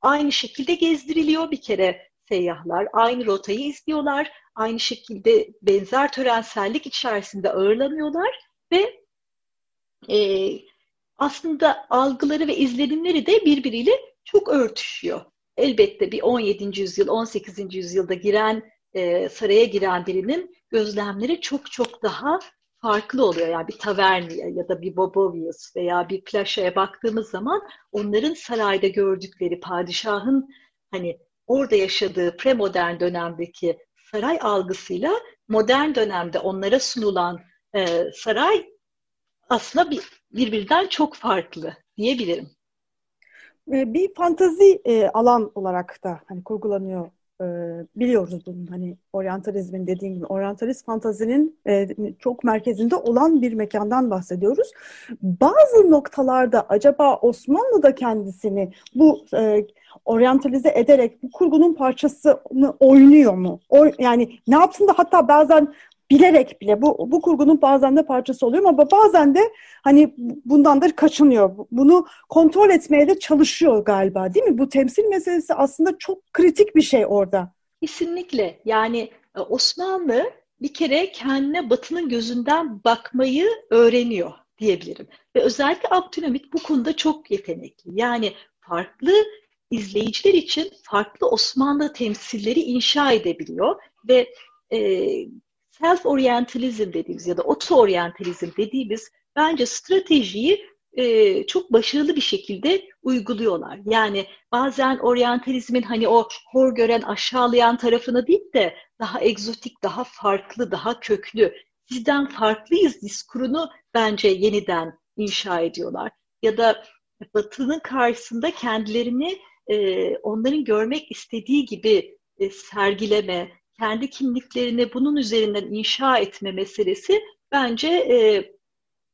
aynı şekilde gezdiriliyor bir kere seyyahlar, aynı rotayı izliyorlar, aynı şekilde benzer törensellik içerisinde ağırlanıyorlar ve e, aslında algıları ve izlenimleri de birbiriyle çok örtüşüyor. Elbette bir 17. yüzyıl, 18. yüzyılda giren, e, saraya giren birinin gözlemleri çok çok daha farklı oluyor. Yani bir taverniye ya da bir Bobovius veya bir Plaşa'ya baktığımız zaman onların sarayda gördükleri padişahın hani orada yaşadığı premodern dönemdeki saray algısıyla modern dönemde onlara sunulan e, saray aslında bir, birbirinden çok farklı diyebilirim. E, bir fantazi e, alan olarak da hani kurgulanıyor e, biliyoruz bunun hani oryantalizmin dediğim gibi oryantalist fantazinin e, çok merkezinde olan bir mekandan bahsediyoruz. Bazı noktalarda acaba Osmanlı da kendisini bu oryantalize ederek bu kurgunun parçasını oynuyor mu? O, yani ne yaptığında hatta bazen bilerek bile bu bu kurgunun bazen de parçası oluyor ama bazen de hani bundan da kaçınıyor. Bunu kontrol etmeye de çalışıyor galiba değil mi? Bu temsil meselesi aslında çok kritik bir şey orada. Kesinlikle. Yani e, Osmanlı bir kere kendine Batı'nın gözünden bakmayı öğreniyor diyebilirim. Ve özellikle Abdülhamit bu konuda çok yetenekli. Yani farklı izleyiciler için farklı Osmanlı temsilleri inşa edebiliyor ve e, self-orientalizm dediğimiz ya da auto-orientalizm dediğimiz bence stratejiyi e, çok başarılı bir şekilde uyguluyorlar. Yani bazen oryantalizmin hani o hor gören, aşağılayan tarafını değil de daha egzotik, daha farklı, daha köklü, sizden farklıyız diskurunu bence yeniden inşa ediyorlar. Ya da Batı'nın karşısında kendilerini e, onların görmek istediği gibi e, sergileme, kendi kimliklerini bunun üzerinden inşa etme meselesi bence e,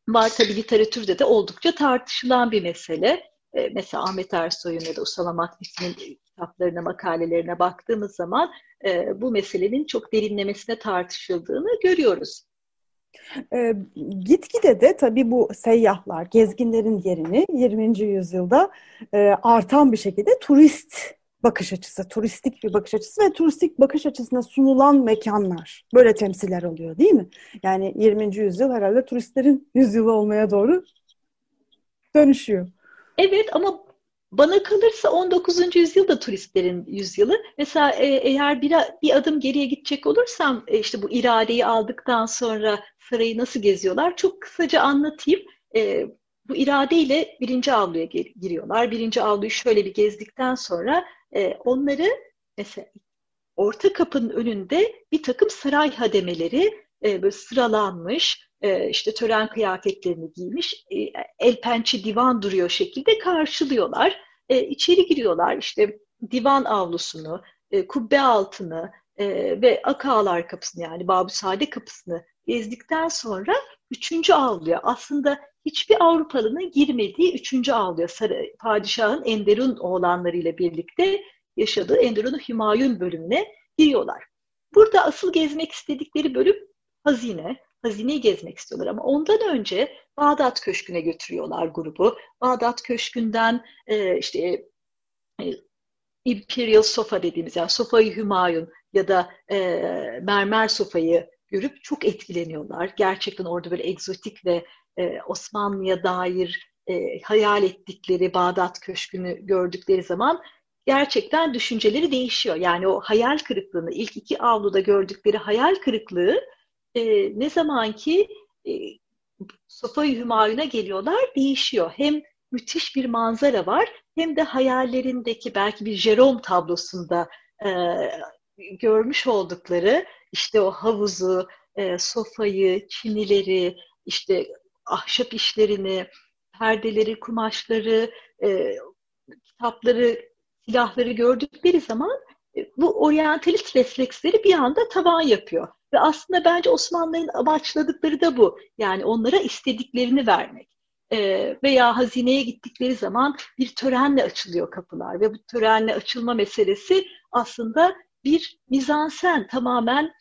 var tabi literatürde de oldukça tartışılan bir mesele. E, mesela Ahmet Ersoy'un ya da Usala Matbisi'nin kitaplarına, makalelerine baktığımız zaman e, bu meselenin çok derinlemesine tartışıldığını görüyoruz. E, gitgide de tabii bu seyyahlar, gezginlerin yerini 20. yüzyılda e, artan bir şekilde turist bakış açısı, turistik bir bakış açısı ve turistik bakış açısına sunulan mekanlar. Böyle temsiller oluyor değil mi? Yani 20. yüzyıl herhalde turistlerin yüzyılı olmaya doğru dönüşüyor. Evet ama bana kalırsa 19. yüzyıl da turistlerin yüzyılı. Mesela e, eğer bir, bir adım geriye gidecek olursam e, işte bu iradeyi aldıktan sonra sarayı nasıl geziyorlar çok kısaca anlatayım. E, bu iradeyle birinci avluya giriyorlar. Birinci avluyu şöyle bir gezdikten sonra e, onları mesela orta kapının önünde bir takım saray hademeleri e, böyle sıralanmış, e, işte tören kıyafetlerini giymiş, e, el pençe divan duruyor şekilde karşılıyorlar. E, içeri giriyorlar işte divan avlusunu, e, kubbe altını e, ve Akağlar kapısını yani Babüsade kapısını gezdikten sonra üçüncü avluya aslında hiçbir Avrupalı'nın girmediği üçüncü avluya Saray, padişahın Enderun oğlanlarıyla birlikte yaşadığı Enderun'un Hümayun bölümüne giriyorlar. Burada asıl gezmek istedikleri bölüm hazine. Hazineyi gezmek istiyorlar ama ondan önce Bağdat Köşkü'ne götürüyorlar grubu. Bağdat Köşkü'nden e, işte e, Imperial Sofa dediğimiz yani Sofayı Hümayun ya da e, mermer sofayı görüp çok etkileniyorlar. Gerçekten orada böyle egzotik ve e, Osmanlı'ya dair e, hayal ettikleri Bağdat Köşkü'nü gördükleri zaman gerçekten düşünceleri değişiyor. Yani o hayal kırıklığını, ilk iki avluda gördükleri hayal kırıklığı e, ne zaman ki e, Sofa-i Hümayun'a geliyorlar değişiyor. Hem müthiş bir manzara var hem de hayallerindeki belki bir Jerome tablosunda e, görmüş oldukları işte o havuzu, e, sofayı, çinileri, işte ahşap işlerini, perdeleri, kumaşları, e, kitapları, silahları gördükleri zaman e, bu oryantalist refleksleri bir anda tavan yapıyor. Ve aslında bence Osmanlı'nın amaçladıkları da bu. Yani onlara istediklerini vermek. E, veya hazineye gittikleri zaman bir törenle açılıyor kapılar. Ve bu törenle açılma meselesi aslında bir mizansen, tamamen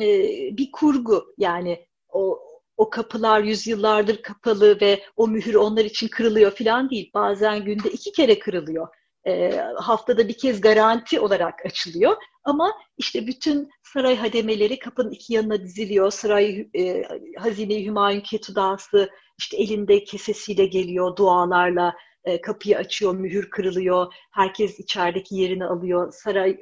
e, bir kurgu. Yani o o kapılar yüzyıllardır kapalı ve o mühür onlar için kırılıyor falan değil. Bazen günde iki kere kırılıyor. E, haftada bir kez garanti olarak açılıyor. Ama işte bütün saray hademeleri kapının iki yanına diziliyor. Saray e, Hazine Hümayun Ketudası işte elinde kesesiyle geliyor dualarla e, kapıyı açıyor, mühür kırılıyor. Herkes içerideki yerini alıyor. Saray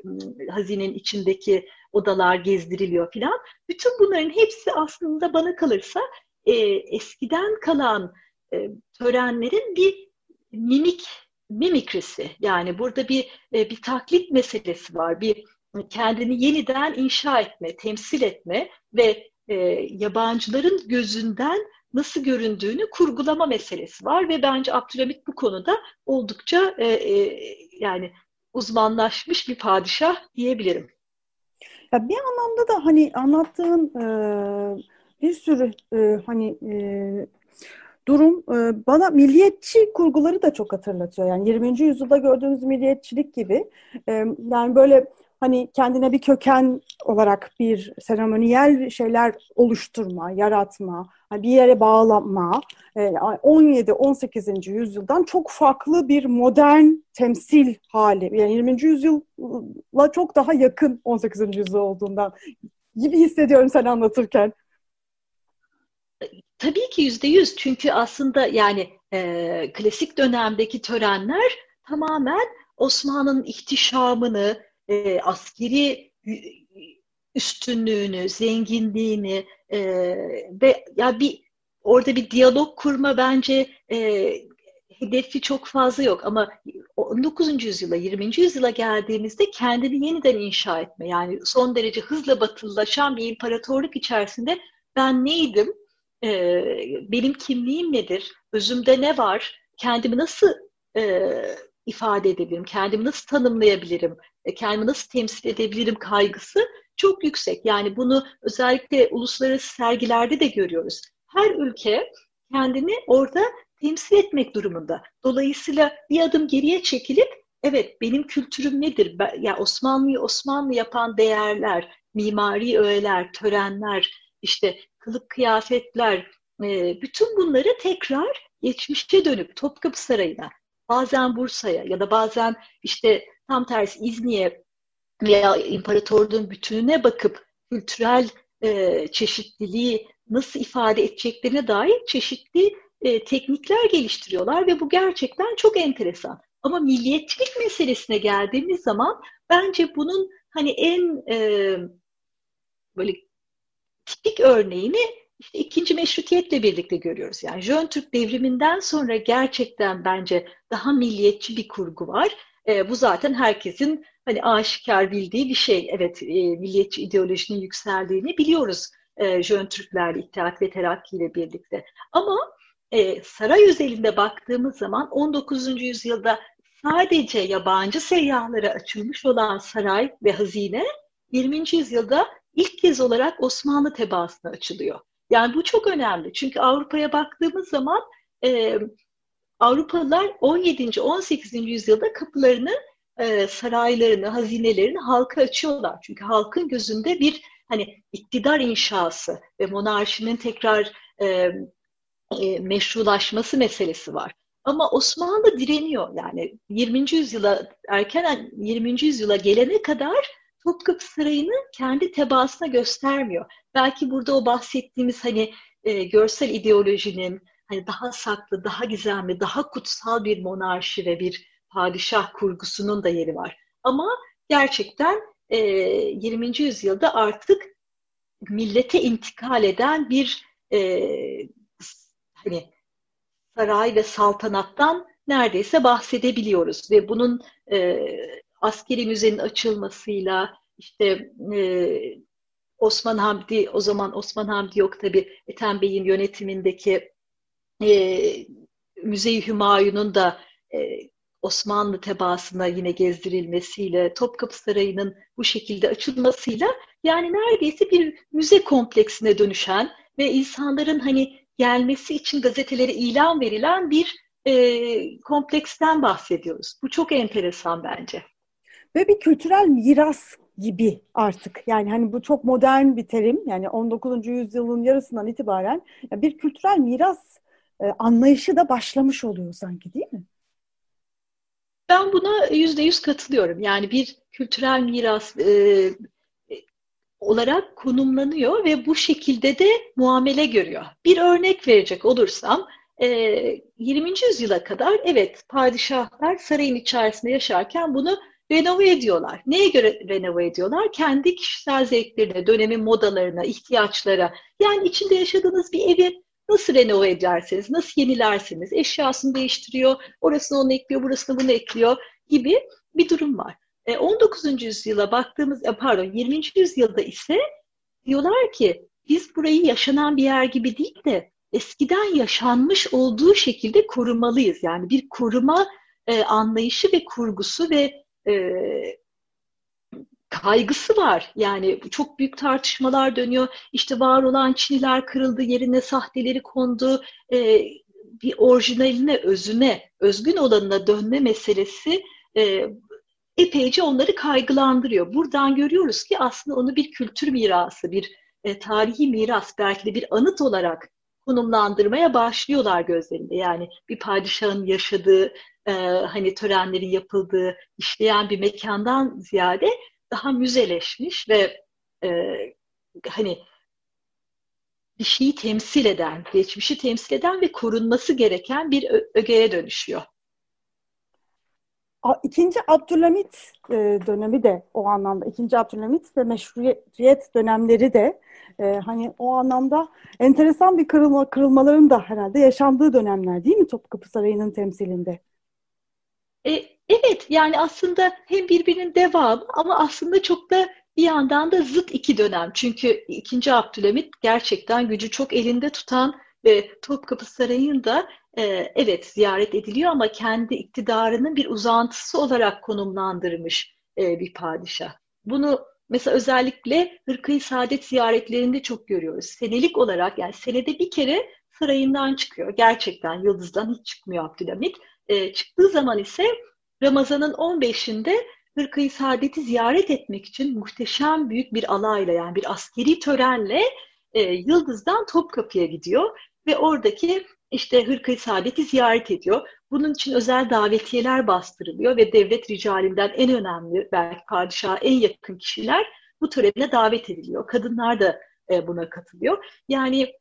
hazinenin içindeki odalar gezdiriliyor filan. Bütün bunların hepsi aslında bana kalırsa e, eskiden kalan e, törenlerin bir mimik mimikrisi. Yani burada bir e, bir taklit meselesi var. Bir kendini yeniden inşa etme, temsil etme ve e, yabancıların gözünden nasıl göründüğünü kurgulama meselesi var ve bence Abdülhamit bu konuda oldukça e, e, yani uzmanlaşmış bir padişah diyebilirim. Ya bir anlamda da hani anlattığın e, bir sürü e, hani e, durum e, bana milliyetçi kurguları da çok hatırlatıyor. Yani 20. yüzyılda gördüğümüz milliyetçilik gibi. E, yani böyle hani kendine bir köken olarak bir seremoniyel şeyler oluşturma, yaratma, hani bir yere bağlanma, 17-18. yüzyıldan çok farklı bir modern temsil hali. Yani 20. yüzyılla çok daha yakın 18. yüzyıl olduğundan gibi hissediyorum sen anlatırken. Tabii ki yüzde yüz. Çünkü aslında yani e, klasik dönemdeki törenler tamamen Osmanlı'nın ihtişamını, e, askeri üstünlüğünü, zenginliğini e, ve ya bir orada bir diyalog kurma bence e, hedefi çok fazla yok ama 19. yüzyıla 20. yüzyıla geldiğimizde kendini yeniden inşa etme yani son derece hızla batılılaşan bir imparatorluk içerisinde ben neydim, e, benim kimliğim nedir, özümde ne var, kendimi nasıl e, ifade edebilirim, kendimi nasıl tanımlayabilirim, e, kendimi nasıl temsil edebilirim kaygısı çok yüksek. Yani bunu özellikle uluslararası sergilerde de görüyoruz. Her ülke kendini orada temsil etmek durumunda. Dolayısıyla bir adım geriye çekilip evet benim kültürüm nedir? Ya yani Osmanlı'yı Osmanlı yapan değerler, mimari öğeler, törenler, işte kılık kıyafetler, e, bütün bunları tekrar geçmişe dönüp Topkapı Sarayı'na, bazen Bursa'ya ya da bazen işte tam tersi İzni'ye veya imparatorluğun bütününe bakıp kültürel e, çeşitliliği nasıl ifade edeceklerine dair çeşitli e, teknikler geliştiriyorlar ve bu gerçekten çok enteresan. Ama milliyetçilik meselesine geldiğimiz zaman bence bunun hani en e, böyle tipik örneğini işte ikinci meşrutiyetle birlikte görüyoruz. Yani Jön Türk devriminden sonra gerçekten bence daha milliyetçi bir kurgu var. E, bu zaten herkesin hani aşikar bildiği bir şey. Evet e, milliyetçi ideolojinin yükseldiğini biliyoruz e, Jön Türklerle, İttihat ve Terakki ile birlikte. Ama e, saray özelinde baktığımız zaman 19. yüzyılda sadece yabancı seyyahlara açılmış olan saray ve hazine 20. yüzyılda ilk kez olarak Osmanlı tebaasına açılıyor. Yani bu çok önemli. Çünkü Avrupa'ya baktığımız zaman e, Avrupalılar 17. 18. yüzyılda kapılarını, e, saraylarını, hazinelerini halka açıyorlar. Çünkü halkın gözünde bir hani iktidar inşası ve monarşinin tekrar e, e, meşrulaşması meselesi var. Ama Osmanlı direniyor. Yani 20. yüzyıla erken 20. yüzyıla gelene kadar Topkapı Sarayı'nı kendi tebaasına göstermiyor. Belki burada o bahsettiğimiz hani e, görsel ideolojinin daha saklı, daha gizemli, daha kutsal bir monarşi ve bir padişah kurgusunun da yeri var. Ama gerçekten e, 20. yüzyılda artık millete intikal eden bir e, hani saray ve saltanattan neredeyse bahsedebiliyoruz ve bunun e, askeri müzenin açılmasıyla işte e, Osman Hamdi o zaman Osman Hamdi yok tabi Ethem Bey'in yönetimindeki e, Müze-i Hümayun'un da e, Osmanlı tebaasına yine gezdirilmesiyle, Topkapı Sarayı'nın bu şekilde açılmasıyla yani neredeyse bir müze kompleksine dönüşen ve insanların hani gelmesi için gazetelere ilan verilen bir e, kompleksten bahsediyoruz. Bu çok enteresan bence. Ve bir kültürel miras gibi artık. Yani hani bu çok modern bir terim. Yani 19. yüzyılın yarısından itibaren bir kültürel miras e, anlayışı da başlamış oluyor sanki değil mi? Ben buna yüzde yüz katılıyorum. Yani bir kültürel miras e, olarak konumlanıyor ve bu şekilde de muamele görüyor. Bir örnek verecek olursam, 20. E, yüzyıla kadar evet padişahlar sarayın içerisinde yaşarken bunu renove ediyorlar. Neye göre renove ediyorlar? Kendi kişisel zevklerine, dönemin modalarına, ihtiyaçlara. Yani içinde yaşadığınız bir evi nasıl renove ederseniz, nasıl yenilerseniz, eşyasını değiştiriyor, orasını onu ekliyor, burasını bunu ekliyor gibi bir durum var. 19. E, yüzyıla baktığımız, e, pardon 20. yüzyılda ise diyorlar ki biz burayı yaşanan bir yer gibi değil de eskiden yaşanmış olduğu şekilde korumalıyız. Yani bir koruma e, anlayışı ve kurgusu ve e, kaygısı var. Yani çok büyük tartışmalar dönüyor. İşte var olan Çiniler kırıldı, yerine sahteleri kondu. E, bir orijinaline, özüne, özgün olanına dönme meselesi e, epeyce onları kaygılandırıyor. Buradan görüyoruz ki aslında onu bir kültür mirası, bir e, tarihi miras, belki de bir anıt olarak konumlandırmaya başlıyorlar gözlerinde. Yani bir padişahın yaşadığı, e, hani törenlerin yapıldığı, işleyen bir mekandan ziyade daha müzeleşmiş ve e, hani bir şeyi temsil eden, geçmişi temsil eden ve korunması gereken bir ögeye dönüşüyor. İkinci Abdülhamit e, dönemi de o anlamda, ikinci Abdülhamit ve meşruiyet dönemleri de e, hani o anlamda enteresan bir kırılma, kırılmaların da herhalde yaşandığı dönemler değil mi Topkapı Sarayı'nın temsilinde? E, evet yani aslında hem birbirinin devamı ama aslında çok da bir yandan da zıt iki dönem. Çünkü ikinci Abdülhamit gerçekten gücü çok elinde tutan ve Topkapı Sarayı'nda e, evet ziyaret ediliyor ama kendi iktidarının bir uzantısı olarak konumlandırmış e, bir padişah. Bunu mesela özellikle Hırkayı Saadet ziyaretlerinde çok görüyoruz. Senelik olarak yani senede bir kere sarayından çıkıyor. Gerçekten Yıldız'dan hiç çıkmıyor Abdülhamit. E, çıktığı zaman ise Ramazan'ın 15'inde Hırkayı Saadet'i ziyaret etmek için muhteşem büyük bir alayla yani bir askeri törenle e, Yıldız'dan Topkapı'ya gidiyor ve oradaki işte Hırkayı Saadet'i ziyaret ediyor. Bunun için özel davetiyeler bastırılıyor ve devlet ricalinden en önemli belki padişaha en yakın kişiler bu törene davet ediliyor. Kadınlar da e, buna katılıyor. Yani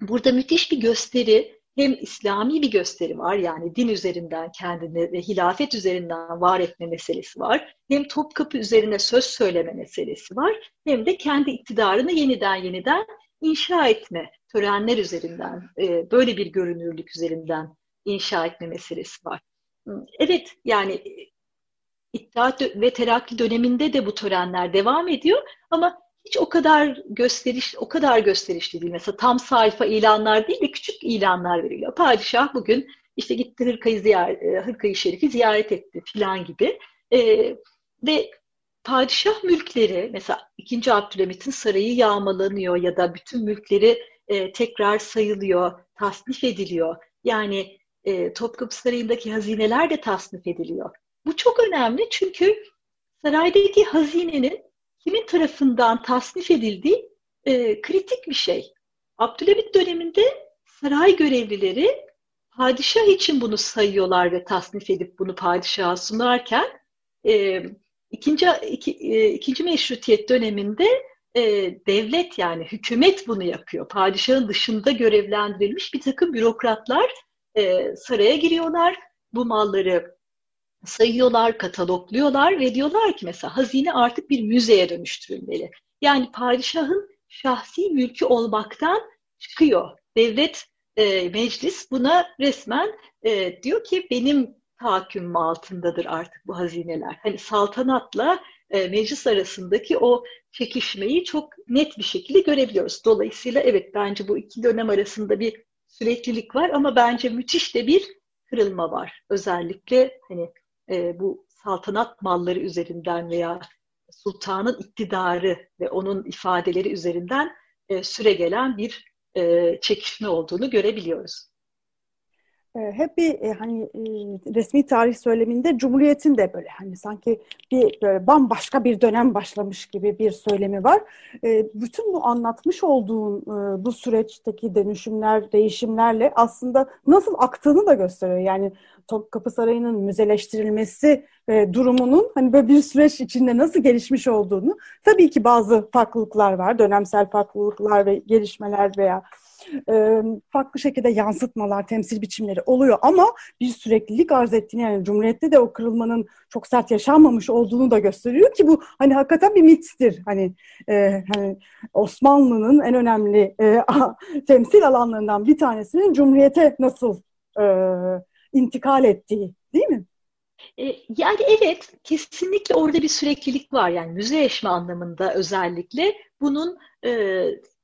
burada müthiş bir gösteri hem İslami bir gösteri var yani din üzerinden kendini ve hilafet üzerinden var etme meselesi var. Hem Topkapı üzerine söz söyleme meselesi var. Hem de kendi iktidarını yeniden yeniden inşa etme törenler üzerinden, e, böyle bir görünürlük üzerinden inşa etme meselesi var. Evet yani İttihat ve Terakki döneminde de bu törenler devam ediyor ama hiç o kadar gösteriş, o kadar gösterişli değil. Mesela tam sayfa ilanlar değil de küçük ilanlar veriliyor. Padişah bugün işte gitti Hırkayı, ziyaret, e, Hırkayı Şerif'i ziyaret etti filan gibi. E, ve padişah mülkleri mesela 2. Abdülhamit'in sarayı yağmalanıyor ya da bütün mülkleri e, tekrar sayılıyor, tasnif ediliyor. Yani e, Topkapı Sarayı'ndaki hazineler de tasnif ediliyor. Bu çok önemli çünkü saraydaki hazinenin kimin tarafından tasnif edildiği e, kritik bir şey. Abdülhamit döneminde saray görevlileri padişah için bunu sayıyorlar ve tasnif edip bunu padişaha sunarken e, ikinci, iki, e, ikinci meşrutiyet döneminde e, devlet yani hükümet bunu yapıyor. Padişahın dışında görevlendirilmiş bir takım bürokratlar e, saraya giriyorlar. Bu malları sayıyorlar, katalogluyorlar ve diyorlar ki mesela hazine artık bir müzeye dönüştürülmeli. Yani padişahın şahsi mülkü olmaktan çıkıyor. Devlet e, meclis buna resmen e, diyor ki benim tahakkümüm altındadır artık bu hazineler. Hani saltanatla e, meclis arasındaki o çekişmeyi çok net bir şekilde görebiliyoruz. Dolayısıyla evet bence bu iki dönem arasında bir süreklilik var ama bence müthiş de bir kırılma var. Özellikle hani e, bu saltanat malları üzerinden veya sultanın iktidarı ve onun ifadeleri üzerinden e, süre gelen bir e, çekişme olduğunu görebiliyoruz. Ee, hep bir e, hani e, resmi tarih söyleminde Cumhuriyet'in de böyle hani sanki bir böyle bambaşka bir dönem başlamış gibi bir söylemi var. E, bütün bu anlatmış olduğun e, bu süreçteki dönüşümler, değişimlerle aslında nasıl aktığını da gösteriyor. Yani Topkapı Sarayı'nın müzeleştirilmesi durumunun hani böyle bir süreç içinde nasıl gelişmiş olduğunu tabii ki bazı farklılıklar var, dönemsel farklılıklar ve gelişmeler veya e, farklı şekilde yansıtmalar, temsil biçimleri oluyor ama bir süreklilik arz ettiğini yani Cumhuriyet'te de o kırılmanın çok sert yaşanmamış olduğunu da gösteriyor ki bu hani hakikaten bir mittir. Hani, e, hani Osmanlı'nın en önemli e, temsil alanlarından bir tanesinin Cumhuriyet'e nasıl e, intikal ettiği değil mi? E, yani evet, kesinlikle orada bir süreklilik var. Yani müzeleşme anlamında özellikle bunun e,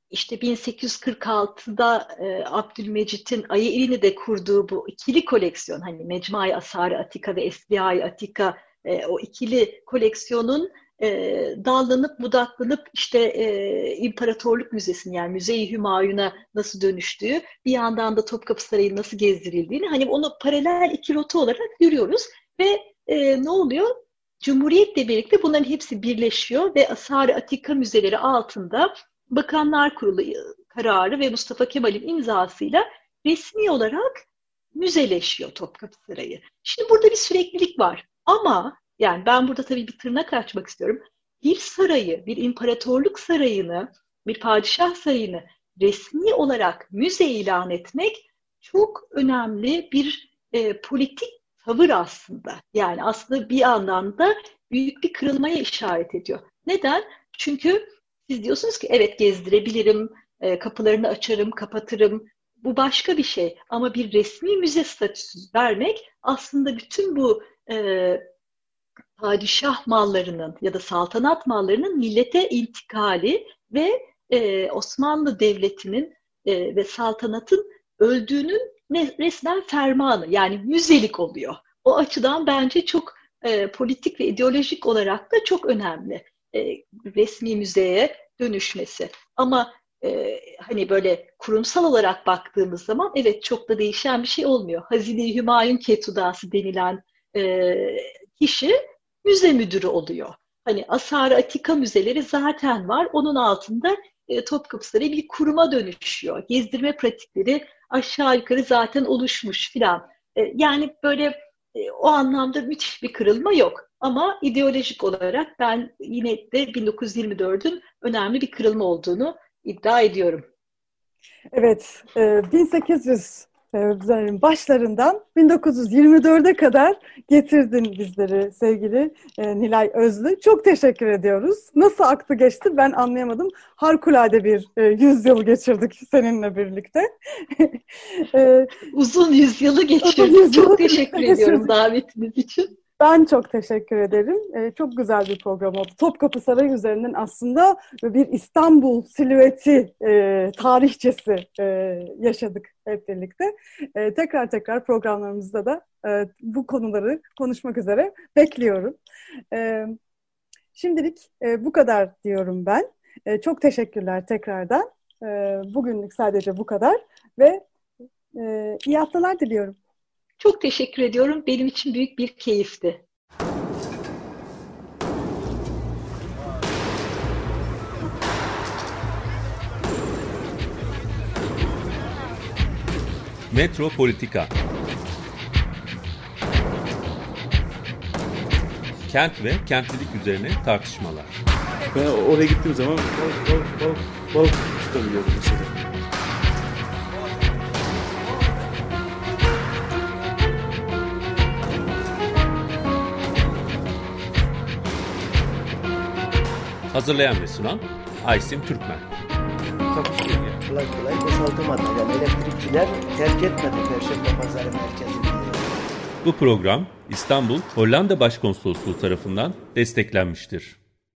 işte 1846'da e, Abdülmecit'in Ayı de kurduğu bu ikili koleksiyon hani Mecmuay Asarı Atika ve Esbiyay Atika e, o ikili koleksiyonun e, dallanıp budaklanıp işte e, İmparatorluk Müzesi'nin yani Müze-i Hümayun'a nasıl dönüştüğü bir yandan da Topkapı Sarayı nasıl gezdirildiğini hani onu paralel iki rota olarak görüyoruz ve e, ne oluyor? Cumhuriyetle birlikte bunların hepsi birleşiyor ve Asar-ı Atika müzeleri altında Bakanlar Kurulu kararı ve Mustafa Kemal'in imzasıyla resmi olarak müzeleşiyor Topkapı Sarayı. Şimdi burada bir süreklilik var ama yani ben burada tabii bir tırnak açmak istiyorum. Bir sarayı, bir imparatorluk sarayını, bir padişah sarayını resmi olarak müze ilan etmek çok önemli bir e, politik tavır aslında. Yani aslında bir anlamda büyük bir kırılmaya işaret ediyor. Neden? Çünkü siz diyorsunuz ki evet gezdirebilirim, e, kapılarını açarım, kapatırım. Bu başka bir şey. Ama bir resmi müze statüsü vermek aslında bütün bu e, padişah mallarının ya da saltanat mallarının millete intikali ve e, Osmanlı Devleti'nin e, ve saltanatın öldüğünün resmen fermanı yani müzelik oluyor. O açıdan bence çok e, politik ve ideolojik olarak da çok önemli e, resmi müzeye dönüşmesi. Ama e, hani böyle kurumsal olarak baktığımız zaman evet çok da değişen bir şey olmuyor. Hazine-i Hümayun Ketudası denilen e, kişi müze müdürü oluyor. Hani Asar Atika müzeleri zaten var. Onun altında e, Topkapı Sarayı bir kuruma dönüşüyor. Gezdirme pratikleri aşağı yukarı zaten oluşmuş filan. E, yani böyle e, o anlamda müthiş bir kırılma yok. Ama ideolojik olarak ben yine de 1924'ün önemli bir kırılma olduğunu iddia ediyorum. Evet, 1800 başlarından 1924'e kadar getirdin bizleri sevgili Nilay Özlü. Çok teşekkür ediyoruz. Nasıl aktı geçti ben anlayamadım. Harikulade bir yüzyıl geçirdik seninle birlikte. Uzun yüzyılı geçirdik. Yüzyılı Çok teşekkür ediyorum davetiniz için. Ben çok teşekkür ederim. Ee, çok güzel bir program oldu. Topkapı Sarayı üzerinden aslında bir İstanbul silüeti e, tarihçesi e, yaşadık hep birlikte. E, tekrar tekrar programlarımızda da e, bu konuları konuşmak üzere bekliyorum. E, şimdilik e, bu kadar diyorum ben. E, çok teşekkürler tekrardan. E, bugünlük sadece bu kadar ve e, iyi haftalar diliyorum. Çok teşekkür ediyorum. Benim için büyük bir keyifti. Metropolitika Kent ve kentlilik üzerine tartışmalar. Ben oraya gittiğim zaman balık balık balık balık tutabiliyordum mesela. Hazırlayan ve sunan Aysim Türkmen. Kolay kolay boşaltamadı. Yani elektrikçiler terk etmedi Perşembe Pazarı merkezini. Bu program İstanbul Hollanda Başkonsolosluğu tarafından desteklenmiştir.